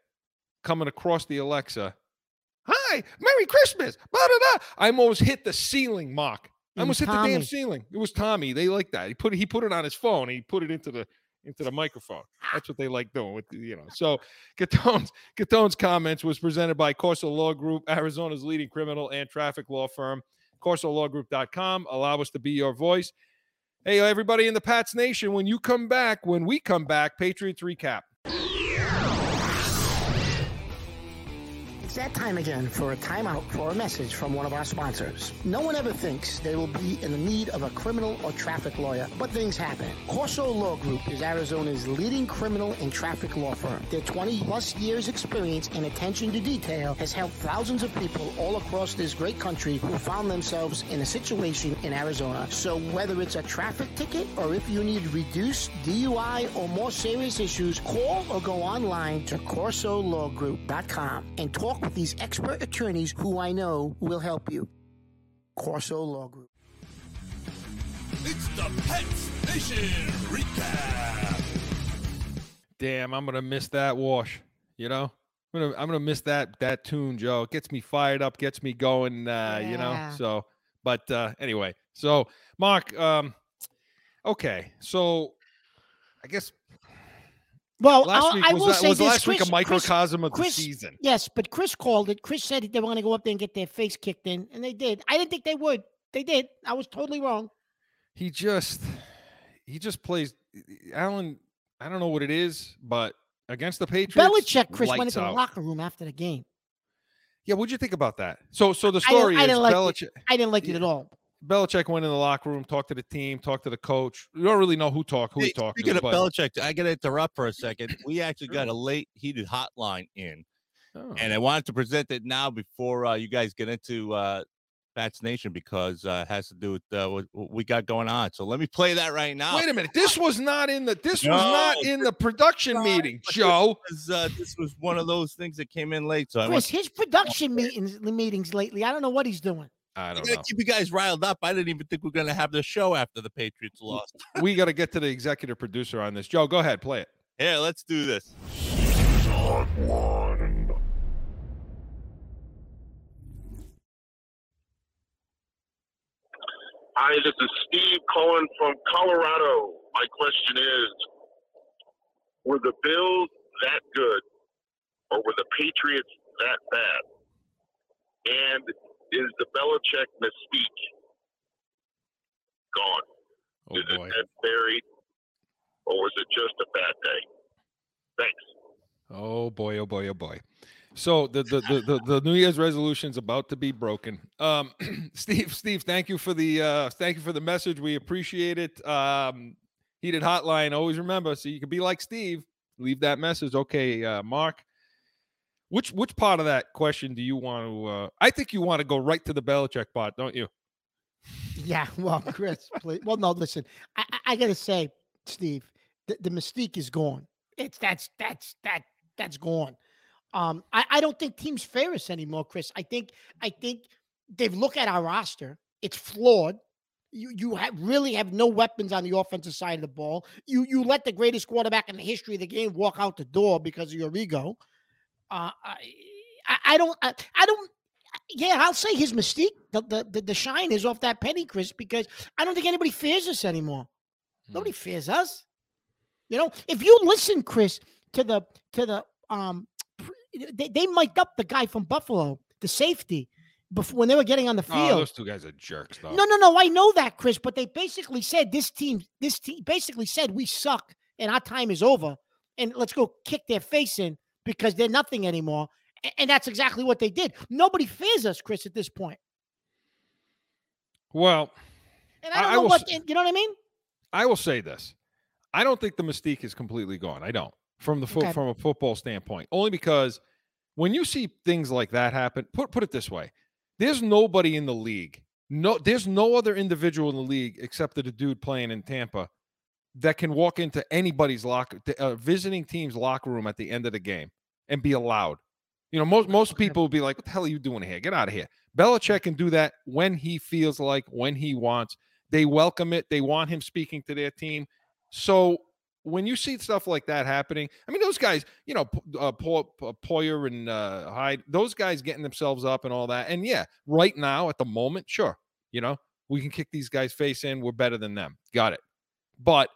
coming across the Alexa, "Hi, Merry Christmas." Blah, blah, blah. I almost hit the ceiling, Mark. I almost hit the damn ceiling. It was Tommy. They like that. He put he put it on his phone. He put it into the into the microphone. That's what they like doing with you know. So Catone's Catone's comments was presented by Corso Law Group, Arizona's leading criminal and traffic law firm. CorsoLawGroup.com. Allow us to be your voice. Hey, everybody in the Pats Nation, when you come back, when we come back, Patriots recap. That time again for a timeout for a message from one of our sponsors. No one ever thinks they will be in the need of a criminal or traffic lawyer, but things happen. Corso Law Group is Arizona's leading criminal and traffic law firm. Their 20 plus years experience and attention to detail has helped thousands of people all across this great country who found themselves in a situation in Arizona. So whether it's a traffic ticket or if you need reduced DUI or more serious issues, call or go online to CorsoLawGroup.com and talk with these expert attorneys who I know will help you. Corso Law Group. It's the Pats Nation recap. Damn, I'm gonna miss that wash. You know, I'm gonna I'm gonna miss that that tune, Joe. It gets me fired up, gets me going. Uh, You know, so but uh, anyway, so Mark, um, okay, so I guess Well, last week I was, will that, say was this, last week a microcosm of Chris- the season. Yes, but Chris called it. Chris said they were going to go up there and get their face kicked in, and they did. I didn't think they would. They did. I was totally wrong. He just he just plays Allen. I don't know what it is, but against the Patriots, Belichick, Chris, went into the locker room after the game. Yeah, what'd you think about that? So, so the I didn't- story I is didn't like it. I didn't like it at all. Belichick went in the locker room, talked to the team, talked to the coach. You don't really know who talked, who he Hey, talked speaking to. of but- Belichick, I got to interrupt for a second. We actually got a late heated hotline in, Oh. and I wanted to present it now before uh, you guys get into uh, Pats Nation because uh, it has to do with uh, what, what we got going on. So let me play that right now. Wait a minute. This was not in the. This was not in the production meeting, Joe. This, uh, this was one of those things that came in late. So I want Chris, his production meetings, meetings lately, I don't know what he's doing. I I don't gotta know. keep you guys riled up. I didn't even think we are gonna have the show after the Patriots lost. [LAUGHS] we got to get to the executive producer on this. Joe, go ahead, play it. Here, let's do this. Hi, this is Steve Cohen from Colorado. My question is Were the Bills that good, or were the Patriots that bad? And is the Belichick mystique gone? Oh is boy. it dead buried, or was it just a bad day? Thanks. Oh boy. Oh boy. Oh boy. So the the, the the the New Year's resolution is about to be broken. Um, [CLEARS THROAT] Steve, Steve, thank you for the uh, thank you for the message. We appreciate it. Um, heated hotline. Always remember, so you can be like Steve. Leave that message. Okay, uh, Mark. Which which part of that question do you want to? Uh, I think you want to go right to the Belichick part, don't you? Yeah, [LAUGHS] well, Chris, please. Well, no, listen, I, I, I got to say, Steve, the, the mystique is gone. It's that's that's that that's gone. Um, I, I don't think teams fear us anymore, Chris. I think I think they've looked at our roster. It's flawed. You you have really have no weapons on the offensive side of the ball. You you let the greatest quarterback in the history of the game walk out the door because of your ego. Uh, I I, don't I, I don't yeah, I'll say his mystique, the, the the the shine is off that penny, Chris, because I don't think anybody fears us anymore. Nobody fears us. You know, if you listen, Chris, to the to the um, they, they mic'd up the guy from Buffalo, the safety, before when they were getting on the Oh, field. those two guys are jerks, though. no, no, no, I know that, Chris, but they basically said this team, this team basically said we suck and our time is over, and let's go kick their face in because they're nothing anymore. And that's exactly what they did. Nobody fears us, Chris, at this point. Well, And I I- don't I know will what you know what I mean. I will say this: I don't think the mystique is completely gone. I don't from the fo- Okay. from a football standpoint, only because when you see things like that happen, put put it this way: there's nobody in the league. No, there's no other individual in the league except the dude playing in Tampa that can walk into anybody's locker, uh, visiting team's locker room at the end of the game and be allowed. You know, most most people would be like, "What the hell are you doing here? Get out of here." Belichick can do that when he feels like, when he wants. They welcome it. They want him speaking to their team. So when you see stuff like that happening, I mean, those guys, you know, uh, Po- uh, Poyer and uh, Hyde, those guys getting themselves up and all that. And yeah, right now at the moment, sure, you know, we can kick these guys face in. We're better than them. Got it. But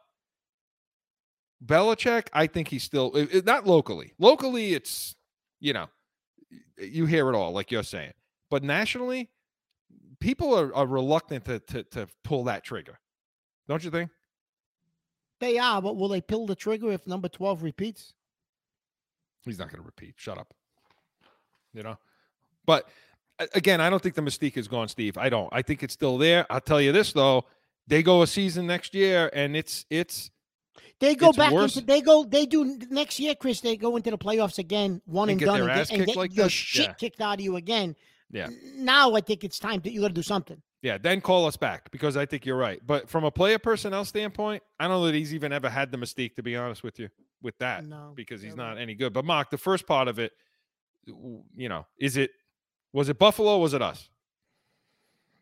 Belichick, I think he's still it- it- not locally. Locally, it's you know, you hear it all, like you're saying. But nationally, people are, are reluctant to, to to pull that trigger. Don't you think? They are, but will they pull the trigger if number 12 repeats? He's not going to repeat. Shut up. You know, but again, I don't think the mystique is gone, Steve. I don't. I think it's still there. I'll tell you this though: they go a season next year, and it's it's They go back worse. into they go they do next year, Chris. They go into the playoffs again, one And and, done, and get, and get like your this? shit Yeah. kicked out of you again. Yeah. Now I think it's time that you got to do something. yeah. Then call us back because I think you're right. But from a player personnel standpoint, I don't know that he's even ever had the mystique. To be honest with you, with that, No, because he's not any good. But Mark, the first part of it, you know, is it was it Buffalo? or Was it us?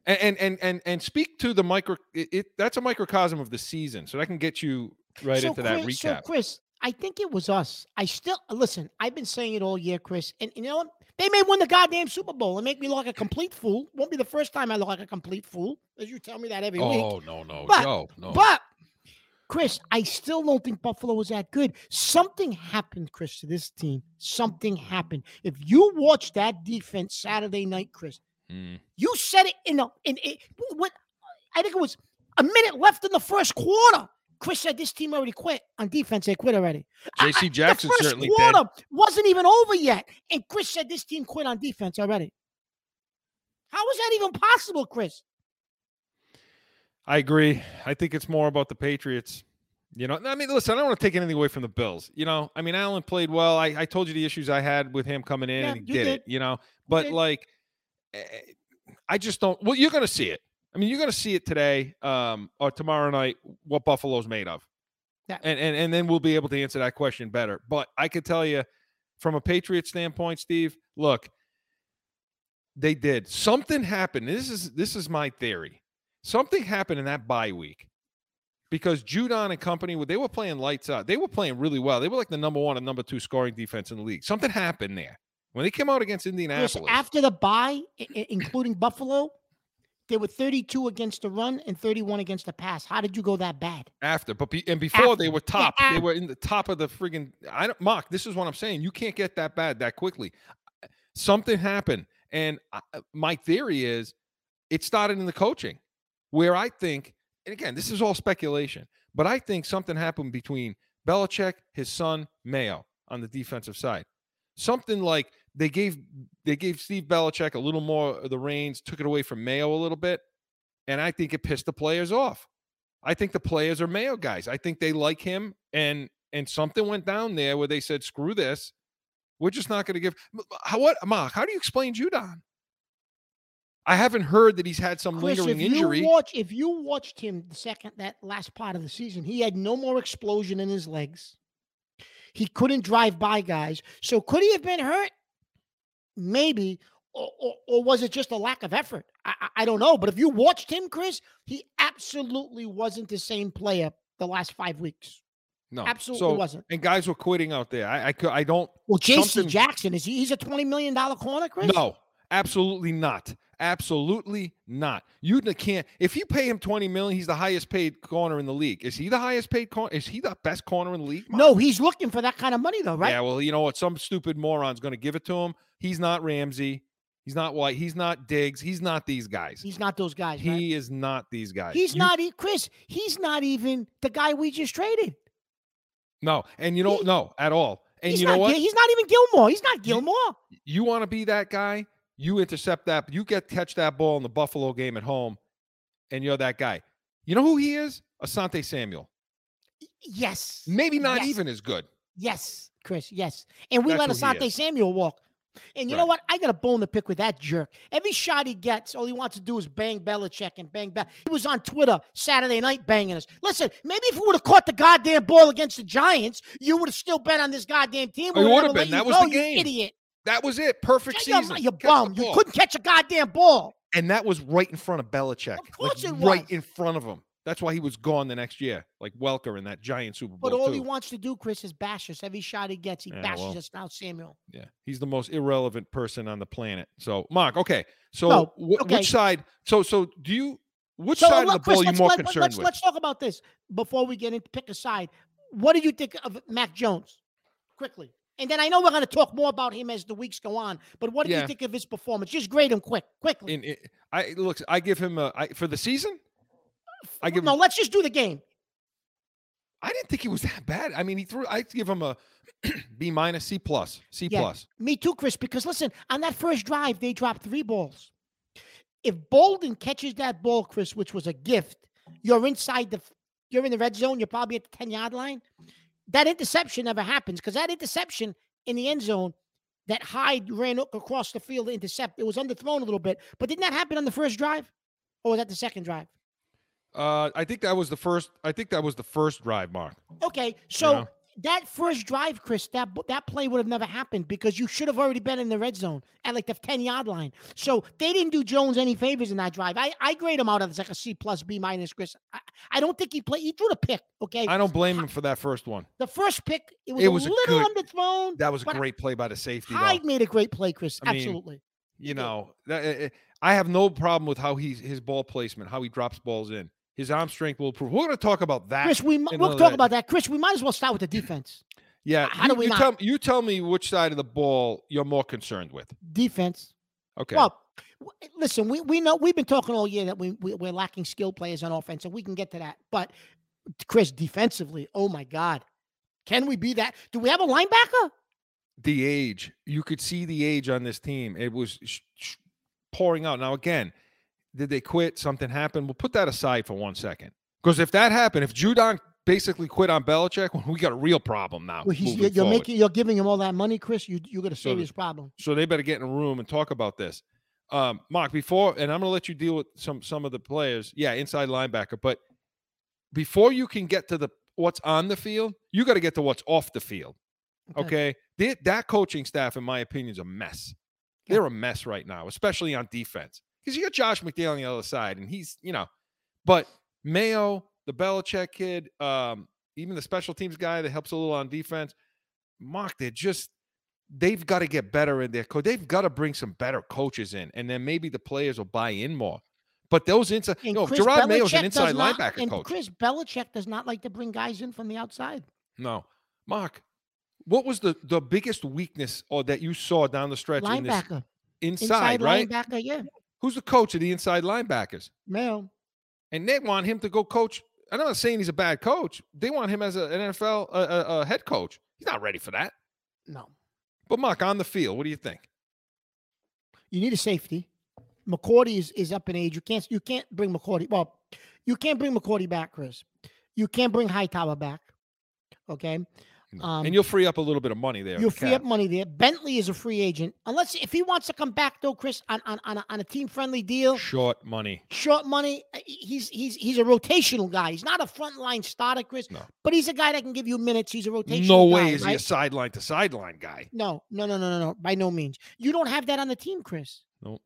And and and and, and speak to the micro. It, it that's a microcosm of the season, so that can get you right so into that Chris, recap. So Chris, I think it was us. I still listen. I've been saying it all year, Chris, and you know what? They may win the goddamn Super Bowl and make me look like a complete fool. Won't be the first time I look like a complete fool, as you tell me that every week. oh no no But- Joe no. But Chris, I still don't think Buffalo was that good. Something happened, Chris, to this team. Something happened. If you watch that defense Saturday night, Chris, Mm. you said it in a in it what I think it was a minute left in the first quarter. Chris said this team already quit on defense. They quit already. I- I- J.C. Jackson the first certainly did. quarter wasn't even over yet, and Chris said this team quit on defense already. How is that even possible, Chris? I agree. I think it's more about the Patriots. You know, I mean, listen, I don't want to take anything away from the Bills. You know, I mean, Allen played well. I, I told you the issues I had with him coming in, Yeah, and he you did, it. You know, but did. like, eh, I just don't. Well, you're going to see it. I mean, you're going to see it today um, or tomorrow night. What Buffalo's made of, Yeah. and and and then we'll be able to answer that question better. But I could tell you, from a Patriot standpoint, Steve, look, they did something happened. This is this is my theory. Something happened in that bye week because Judon and company, they were playing lights out. They were playing really well. They were like the number one and number two scoring defense in the league. Something happened there when they came out against Indianapolis. after the bye, including Buffalo, they were 32 against the run and 31 against the pass. How did you go that bad? after, but be, and before they After. were Yeah, top. they were in the top of the friggin' I don't Mark, this is what I'm saying. You can't get that bad that quickly. Something happened. And I, uh, my theory is it started in the coaching where I think, and again, this is all speculation, but I think something happened between Belichick, his son, Mayo on the defensive side. Something like they gave they gave Steve Belichick a little more of the reins, took it away from Mayo a little bit, and I think it pissed the players off. I think the players are Mayo guys. I think they like him, and and something went down there where they said, "Screw this, we're just not going to give." How what, Mark? How do you explain Judon? I haven't heard that he's had some Chris, lingering if injury. watch, if you watched him the second that last part of the season, he had no more explosion in his legs. He couldn't drive by guys. So could he have been hurt? Maybe. Or, or, or was it just a lack of effort? I, I, don't know. But if you watched him, Chris, he absolutely wasn't the same player the last five weeks. no, Absolutely So, wasn't. and guys were quitting out there. I, I, cou- I don't. Well, J.C. something- Jackson is he? He's a twenty million dollar corner, Chris. No, absolutely not. Absolutely not. You can't. If you pay him twenty million, he's the highest paid corner in the league. Is he the highest paid corner? Is he the best corner in the league? Mark? no, he's looking for that kind of money, though, right? Yeah, well, you know what? Some stupid moron's going to give it to him. He's not Ramsey. He's not White. He's not Diggs. He's not these guys. He's not those guys. right? He is not these guys. He's You- not Chris. He's not even the guy we just traded. No, and you don't know at all. And he's you not, know what? He's not even Gilmore. He's not Gilmore. you want to be that guy, you intercept that, you get catch that ball in the Buffalo game at home, and you're that guy. You know who he is? Asante Samuel. Yes. Maybe not Yes. even as good. Yes, Chris. Yes. And we That's let Asante. Samuel walk. And you know what? I got a bone to pick with that jerk. Every shot he gets, all he wants to do is bang Belichick and bang back. He was on Twitter Saturday night banging us. Listen, maybe if we would have caught the goddamn ball against the Giants, you would have still bet on this goddamn team. Oh, you We would've been. That was go, the oh, you game. idiot. That was it. Perfect Yeah, season. You bum. You couldn't catch a goddamn ball. And that was right in front of Belichick. Of course like it right in front of him. That's why he was gone the next year, like Welker in that giant Super Bowl. But all too. he wants to do, Chris, is bash us. Every shot he gets, he Yeah, bashes well. us now, Samuel. Yeah, he's the most irrelevant person on the planet. So, Mark, okay. So, No, wh- okay. which side? So, so do you? Which So, side of the Chris, ball are you more let, concerned let's, with? let's talk about this before we get into pick a side. what do you think of Mac Jones? Quickly. And then I know we're going to talk more about him as the weeks go on, but what do Yeah. you think of his performance? Just grade him quick, quickly. In I look, I give him a I, for the season. I give no, him. let's just do the game. I didn't think he was that bad. I mean, he threw. I give him a [CLEARS THROAT] B minus, C plus, C Yeah. plus. Me too, Chris, because listen, on that first drive, they dropped three balls. If Bolden catches that ball, Chris, which was a gift, you're inside the you're in the red zone, you're probably at the 10 yard line. That interception never happens because that interception in the end zone, that Hyde ran across the field to intercept. It was underthrown a little bit. But didn't that happen on the first drive? Or was that the second drive? Uh, I think that was the first. I think that was the first drive, Mark. Okay, so know? That first drive, Chris, that that play would have never happened because you should have already been in the red zone at like the ten yard line. So they didn't do Jones any favors in that drive. I, I grade him out as like a C plus B minus, Chris. I, I don't think he played. He threw the pick. Okay, I don't blame him for that first one. the first pick it was, It a was a little good- underthrown. That was a great play by the safety. though. Hyde made a great play, Chris. I mean, Absolutely. you know, that, eh, eh, I have no problem with how he's his ball placement, how he drops balls in. His arm strength will improve. We're going to talk about that. Chris, we we'll talk about that. Chris, we might as well start with the defense. yeah. how you, do we you tell you tell me which side of the ball you're more concerned with? Defense. Okay. Well, listen, we, we know we've been talking all year that we, we we're lacking skill players on offense, and we can get to that. But Chris, defensively, oh my God, can we be that? Do we have a linebacker? the age you could see the age on this team it was sh- sh- pouring out now again did they quit something happened we'll put that aside for one second because if that happened if judon basically quit on Belichick, well, we got a real problem now Well, he's you're, making you're giving him all that money, Chris. You you got a So serious problem. so they better get in a room and talk about this um mark before and i'm going to let you deal with some some of the players yeah inside linebacker but before you can get to the what's on the field you got to get to what's off the field Okay. They- that coaching staff, in my opinion, is a mess. Yeah. They're a mess right now, especially on defense. Because you got Josh McDaniel on the other side, and he's, you know, but Mayo, the Belichick kid, um, even the special teams guy that helps a little on defense, Mark, they're just they've got to get better in their coach. They've got to bring some better coaches in, and then maybe the players will buy in more. But those inside, And no, Chris Jerod Mayo's an inside not- linebacker and coach. Chris Belichick does not like to bring guys in from the outside. No, Mark, what was the the biggest weakness or that you saw down the stretch in this Linebacker, inside, right? linebacker, yeah, Who's the coach of the inside linebackers? Mayo. And they want him to go coach. I'm not saying he's a bad coach. They want him as a, an NFL uh, uh, uh, head coach. He's not ready for that. No, But Mark, on the field, what do you think? you need a safety. McCourty is, is up in age. You can't you can't bring McCourty. Well, you can't bring McCourty back, Chris. You can't bring Hightower back. Okay. Um, and you'll free up a little bit of money there. You'll free cap. up money there. Bentley is a free agent. Unless if he wants to come back though, Chris, on on, on a, on a team friendly deal, short money. short money. uh, He's he's he's a rotational guy. He's not a frontline starter, Chris. No. But he's a guy that can give you minutes. He's a rotational No guy, way is he a sideline to sideline guy. No, no, no, no, no, no. By no means. You don't have that on the team, Chris. Nope.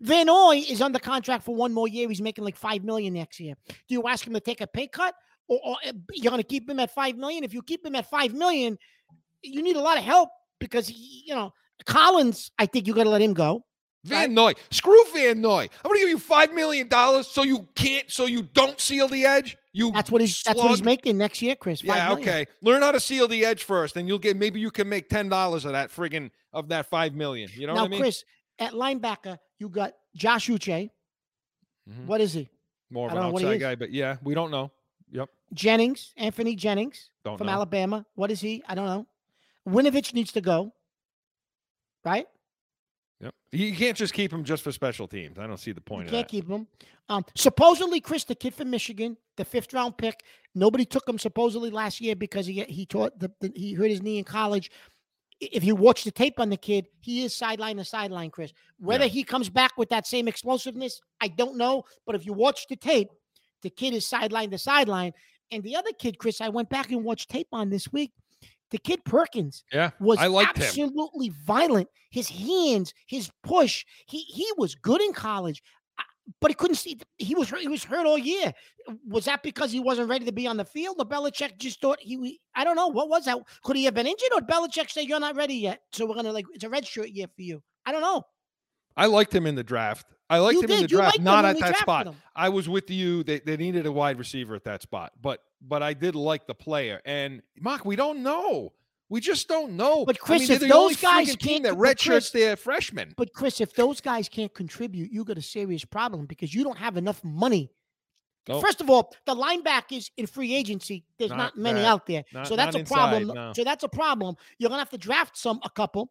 Van Noy is under contract for one more year. He's making like five million next year. Do you ask him to take a pay cut, or, or uh, you're going to keep him at five million? If you keep him at five million, you need a lot of help because he, you know Collins. I think you got to let him go. Van Noy, screw Van Noy. I'm gonna give you five million dollars so you can't, so you don't seal the edge. You That's what he's. That's what he's making next year, Chris. 5 Yeah, million. okay. Learn how to seal the edge first, and you'll get maybe you can make ten dollars of that friggin' of that five million. You know now, what I mean? Chris, at linebacker, you got Josh Uche. Mhm. What is he? More of an don't know what he outside guy, but yeah, we don't know. Yep, Jennings, Anthony Jennings don't from know. Alabama. What is he? I don't know. Winovich needs to go. Right? Yep. You can't just keep him just for special teams. I don't see the You point of can't keep him. Um, supposedly, Chris, the kid from Michigan, the fifth round pick, nobody took him supposedly last year because he he taught the, the he hurt his knee in college. If you watch the tape on the kid, he is sideline to sideline, Chris. Whether Yeah. he comes back with that same explosiveness, I don't know. But if you watch the tape, the kid is sideline to sideline. And the other kid, Chris, I went back and watched tape on this week. The kid Perkins, Yeah, was I liked him. absolutely violent. His hands, his push, he he was good in college, uh, but he couldn't see. He was hurt- he was hurt all year. Was that because he wasn't ready to be on the field? Or Belichick just thought he? I don't know. What was that? Could he have been injured, or Belichick say you're not ready yet? So we're gonna like it's a red shirt year for you. I don't know. I liked him in the draft. I liked You him in the draft, not at that spot. him. I was with you. They, they needed a wide receiver at that spot, but but I did like the player. And Mark, we don't know. We just don't know. But I Chris, mean, if the those guys can't- that redshirts their freshmen. But Chris, if those guys can't contribute, you got a serious problem because you don't have enough money. Nope. First of all, the linebackers in free agency, there's not, Not many that- out there. not- so that's a problem. inside, no. So that's a problem. You're gonna have to draft some a couple.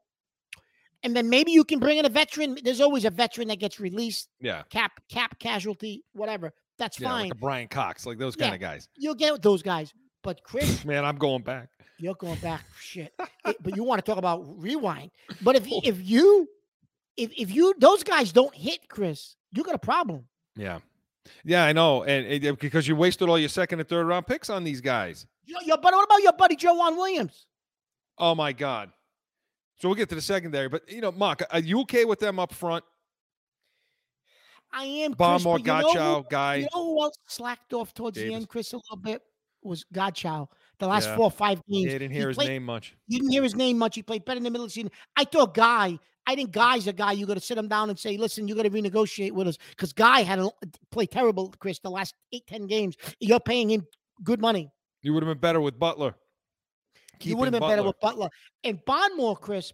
And then maybe you can bring in a veteran. There's always a veteran that gets released, Yeah. cap, cap casualty, whatever. That's Yeah, fine. like Bryan Cox, like those Yeah. kind of guys. You'll get those guys. But Chris, [LAUGHS] Man, I'm going back. you're going back. [LAUGHS] Shit. It- but you want to talk about rewind. But if oh. if you if if you those guys don't hit, Chris, you got a problem. Yeah. Yeah, I know. And, and, because you wasted all your second and third round picks on these guys. Yo, yo, but what about your buddy Joejuan Williams? Oh my God. So we'll get to the secondary, but you know, Mark, are you okay with them up front? I am Chris, Barmore, but you know who- guy. You know who else slacked off towards the end, Chris, a little bit? Was Godchaux. The last Yeah. four or five games. Yeah, I didn't he hear his played- name much. You didn't hear his name much. He played better in the middle of the season. I thought Guy, I think Guy's a guy you got to sit him down and say, listen, you got to renegotiate with us because Guy had a, played terrible, Chris, the last eight ten games. You're paying him good money. You would have been better with Butler. You would have Keeping been better with Butler. And Barmore, Chris,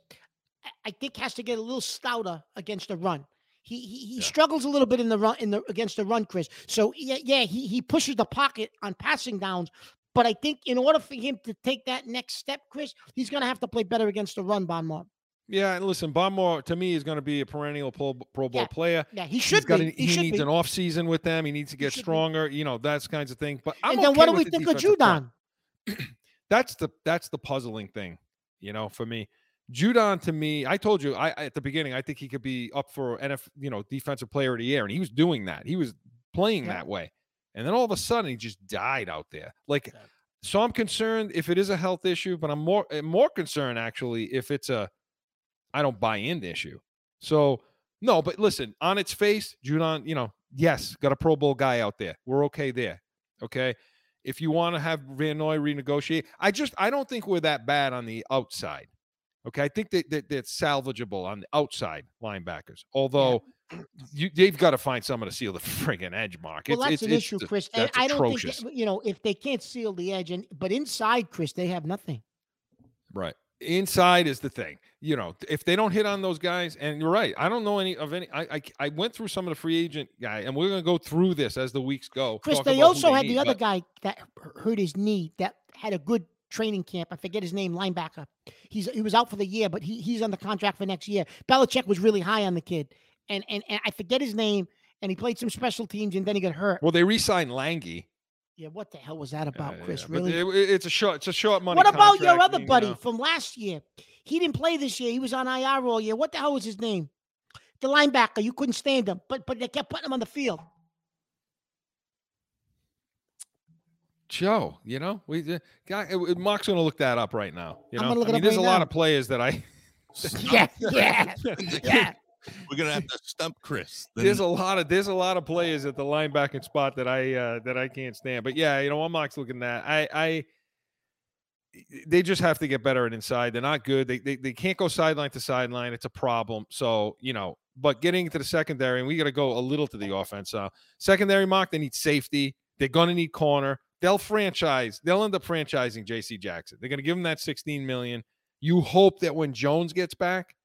I- think has to get a little stouter against the run. He he, he Yeah. struggles a little bit in the run in the against the run, Chris. So yeah, yeah, he he pushes the pocket on passing downs. But I think in order for him to take that next step, Chris, he's going to have to play better against the run, Barmore. Yeah, and listen, Barmore to me is going to be a perennial Pro, pro Bowl Yeah, player. Yeah, he should got be. an- he, he needs be. an off season with them. He needs to get should be. stronger. You know, that's kinds of thing. But I'm and then okay what do we think of. Judon? [CLEARS THROAT] That's the that's the puzzling thing, you know, for me. Judon to me, I told you I at the beginning, I think he could be up for NF, you know, defensive player of the year, and he was doing that. He was playing Yeah. that way, and then all of a sudden he just died out there. Like, Yeah. so I'm concerned if it is a health issue, but I'm more eh, more concerned actually if it's a I don't buy in issue. So no, but listen, on its face, Judon, you know, yes, got a Pro Bowl guy out there. We're okay there. Okay. If you want to have Van Noy renegotiate, I just I don't think we're that bad on the outside. Okay. I think that, that that's salvageable on the outside linebackers. Although you they've got to find someone to seal the [LAUGHS] friggin' edge mark. Well, that's it's, an it's issue, Chris. That's I don't atrocious. think that, you know if they can't seal the edge, and but inside, Chris, they have nothing. Right. Inside is the thing. You know, if they don't hit on those guys, and you're right, I don't know any of any. I I, I went through some of the free agent guy, and we're gonna go through this as the weeks go. Chris, they also had need, the other but- guy that hurt his knee that had a good training camp. I forget his name, linebacker. He's he was out for the year, but he, he's on the contract for next year. Belichick was really high on the kid, and and and I forget his name. And he played some special teams, and then he got hurt. Well, they re-signed Langi. Yeah, what the hell was that about, Uh, Chris? yeah, Really? it- it's a short. It's a short money. What about your other you buddy know. from last year? He didn't play this year. He was on IR all year. What the hell was his name? The linebacker. You couldn't stand him, but but they kept putting him on the field. Joe, you know, we uh, guy, Mark's gonna look that up right now. You I'm know, look I it mean, up there's right a lot of players that I. [LAUGHS] [LAUGHS] Yeah, yeah, yeah. We're gonna have to stump Chris. Then there's a lot of there's a lot of players at the linebacking spot that I uh, that I can't stand. But yeah, you know, what Mark's looking at. I I they just have to get better at inside. They're not good. They they, they can't go sideline to sideline. It's a problem. So you know, but getting into the secondary, and we got to go a little to the offense. Uh, secondary, mock, they need safety. They're to need corner. They'll franchise. They'll end up franchising J.C. Jackson. They're to give him that 16 million. You hope that when Jones gets back,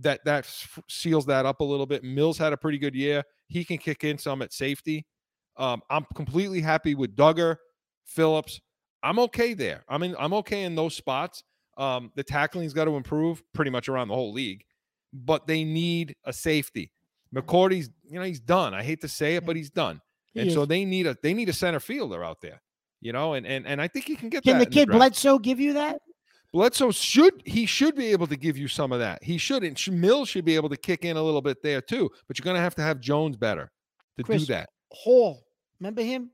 that that seals that up a little bit. Mills had a pretty good year. He can kick in some at safety. Um, I'm completely happy with Dugger, Phillips. I'm okay there. I mean, I'm okay in those spots. Um, the tackling's got to improve pretty much around the whole league, but they need a safety. McCourty's, you know, he's done. I hate to say it, but he's done. He and so they need a they need a center fielder out there, you know, and and and I think he can get Can the kid draft. Bledsoe give you that? Bledsoe should he should be able to give you some of that. He should and Mills should be able to kick in a little bit there too. But you're going to have to have Jones better to Chris, do that. Hall. Remember him?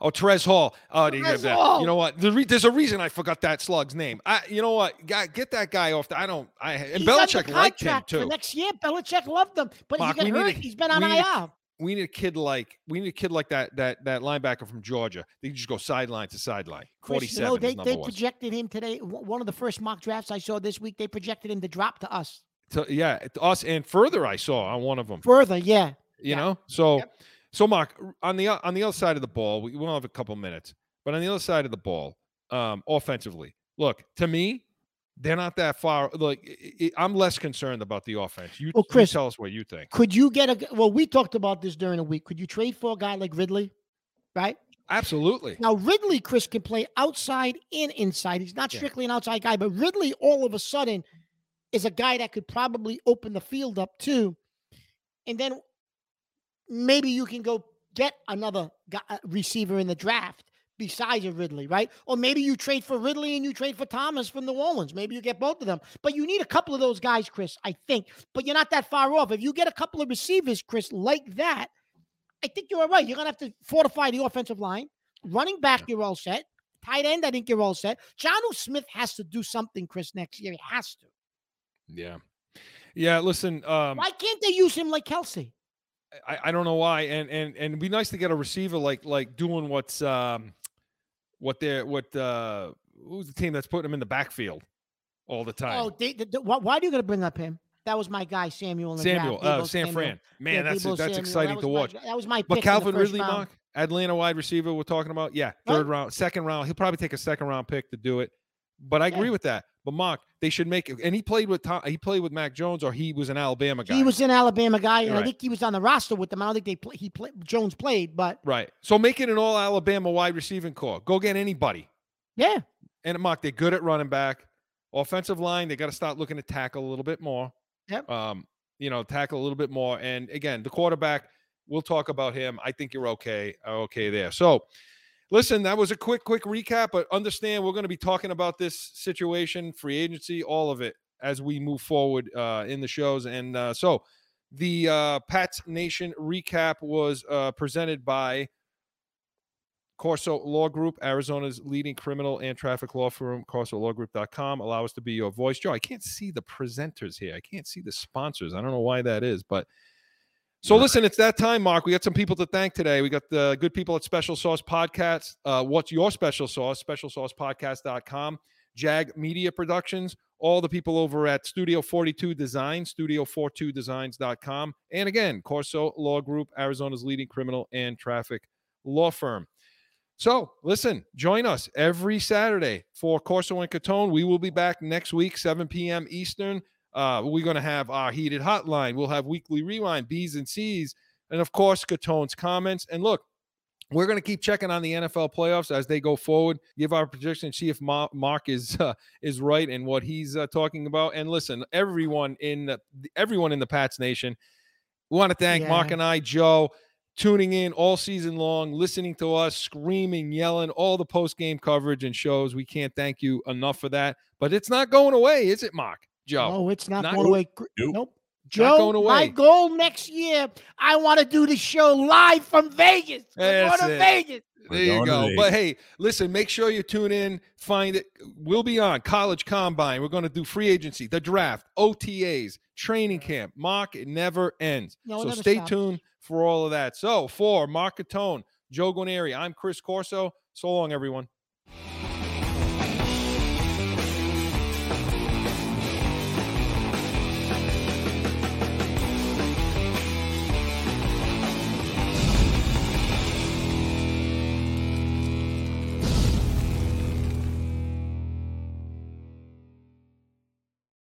Oh, Terez Hall. Oh, that. Hall. You know what? There's a reason I forgot that slug's name. I, you know what? Get that guy off. The, I don't. I and He's Belichick liked him too. next year. Belichick loved him, but Mark, he got hurt. A, He's been on IR. We need a kid like we need a kid like that that that linebacker from Georgia. They just go sideline to sideline. Forty seven. You know, they, they projected him today. One of the first mock drafts I saw this week, they projected him to drop to us. So, yeah, to us and further. I saw on one of them. Further, yeah. you Yeah. know so Yep. so mark on the on the other side of the ball we will have a couple minutes But on the other side of the ball, um, offensively, look to me, they're not that far. Like I'm less concerned about the offense. You, Well, you Chris- tell us what you think. Could you get a? Well, we talked about this during the week. Could you trade for a guy like Ridley? Right Absolutely. now, Ridley, Chris can play outside and inside. He's not Yeah. strictly an outside guy, but Ridley, all of a sudden, is a guy that could probably open the field up too. And then maybe you can go get another guy, uh, receiver in the draft besides a Ridley, right? Or maybe you trade for Ridley and you trade for Thomas from New Orleans. Maybe you get both of them. But you need a couple of those guys, Chris, I think. But you're not that far off. If you get a couple of receivers, Chris, like that, I think you're all right. You're going to have to fortify the offensive line. Running back, you're all set. Tight end, I think you're all set. Jonnu Smith has to do something, Chris, next year. He has to. Yeah. Yeah. Listen. Um, Why can't they use him like Kelce? I, I don't know why, and and and it'd be nice to get a receiver like like doing what's um what they're what uh who's the team that's putting him in the backfield all the time. Oh, they, the, the- why, are you going to bring up him? That was my guy, Samuel. In the draft, Samuel, uh, San Samuel. Fran. Man, Yeah, that's that's Samuel. exciting That to watch. my- that was my. But in Calvin Ridley, round. Mark, Atlanta wide receiver, we're talking about. Yeah, What? third round, second round. He'll probably take a second round pick to do it. But I agree with that. But Mark, they should make it. And he played with Tom, he played with Mac Jones, or he was an Alabama guy. He was an Alabama guy, and Right. I think he was on the roster with them. I don't think they play, he play, Jones played, but right. So make it an all Alabama wide receiving core. Go get anybody. yeah, And Mark, they're good at running back. Offensive line, they got to start looking to tackle a little bit more. Yep. Um, you know, tackle a little bit more. And again, the quarterback, we'll talk about him. I think you're okay. Okay there. So listen, that was a quick, quick recap, but understand we're going to be talking about this situation, free agency, all of it as we move forward uh, in the shows. And uh, so the uh, Pats Nation recap was uh, presented by Corso Law Group, Arizona's leading criminal and traffic law firm, CorsoLawGroup.com. Allow us to be your voice. Joe, I can't see the presenters here. I can't see the sponsors. I don't know why that is, but so listen, it's that time, Mark. We got some people to thank today. We got the good people at Special Sauce Podcast. Uh, what's your special sauce? SpecialSaucePodcast.com. Jag Media Productions. All the people over at Studio 42 Design, Studio42Designs.com. And again, Corso Law Group, Arizona's leading criminal and traffic law firm. So listen, join us every Saturday for Corso and Catone. We will be back next week, 7 p.m. Eastern. Uh, we're going to have our heated hotline. We'll have weekly rewind, B's and C's, and of course, Catone's comments. And look, we're going to keep checking on the NFL playoffs as they go forward. Give our prediction, see if Mark is uh, is right in what he's uh, talking about. And listen, everyone in the everyone in the Pats Nation, we want to thank Mark and I, Joe, tuning in all season long, listening to us, screaming, yelling, all the post game coverage and shows. We can't thank you enough for that. But it's not going away, is it, Mark? Joe? no, it's not, not going away. Nope. Nope. Joe, going my goal next year, I want to do the show live from Vegas. We're going to it. Vegas. There you go. Vegas. But hey, listen, make sure you tune in. Find it. We'll be on college combine. We're going to do free agency, the draft, OTAs, training camp. Mark, it never ends. No, so never stay stops. tuned for all of that. So for Mark Catone, Joe Guarnieri, I'm Chris Corso. So long, everyone.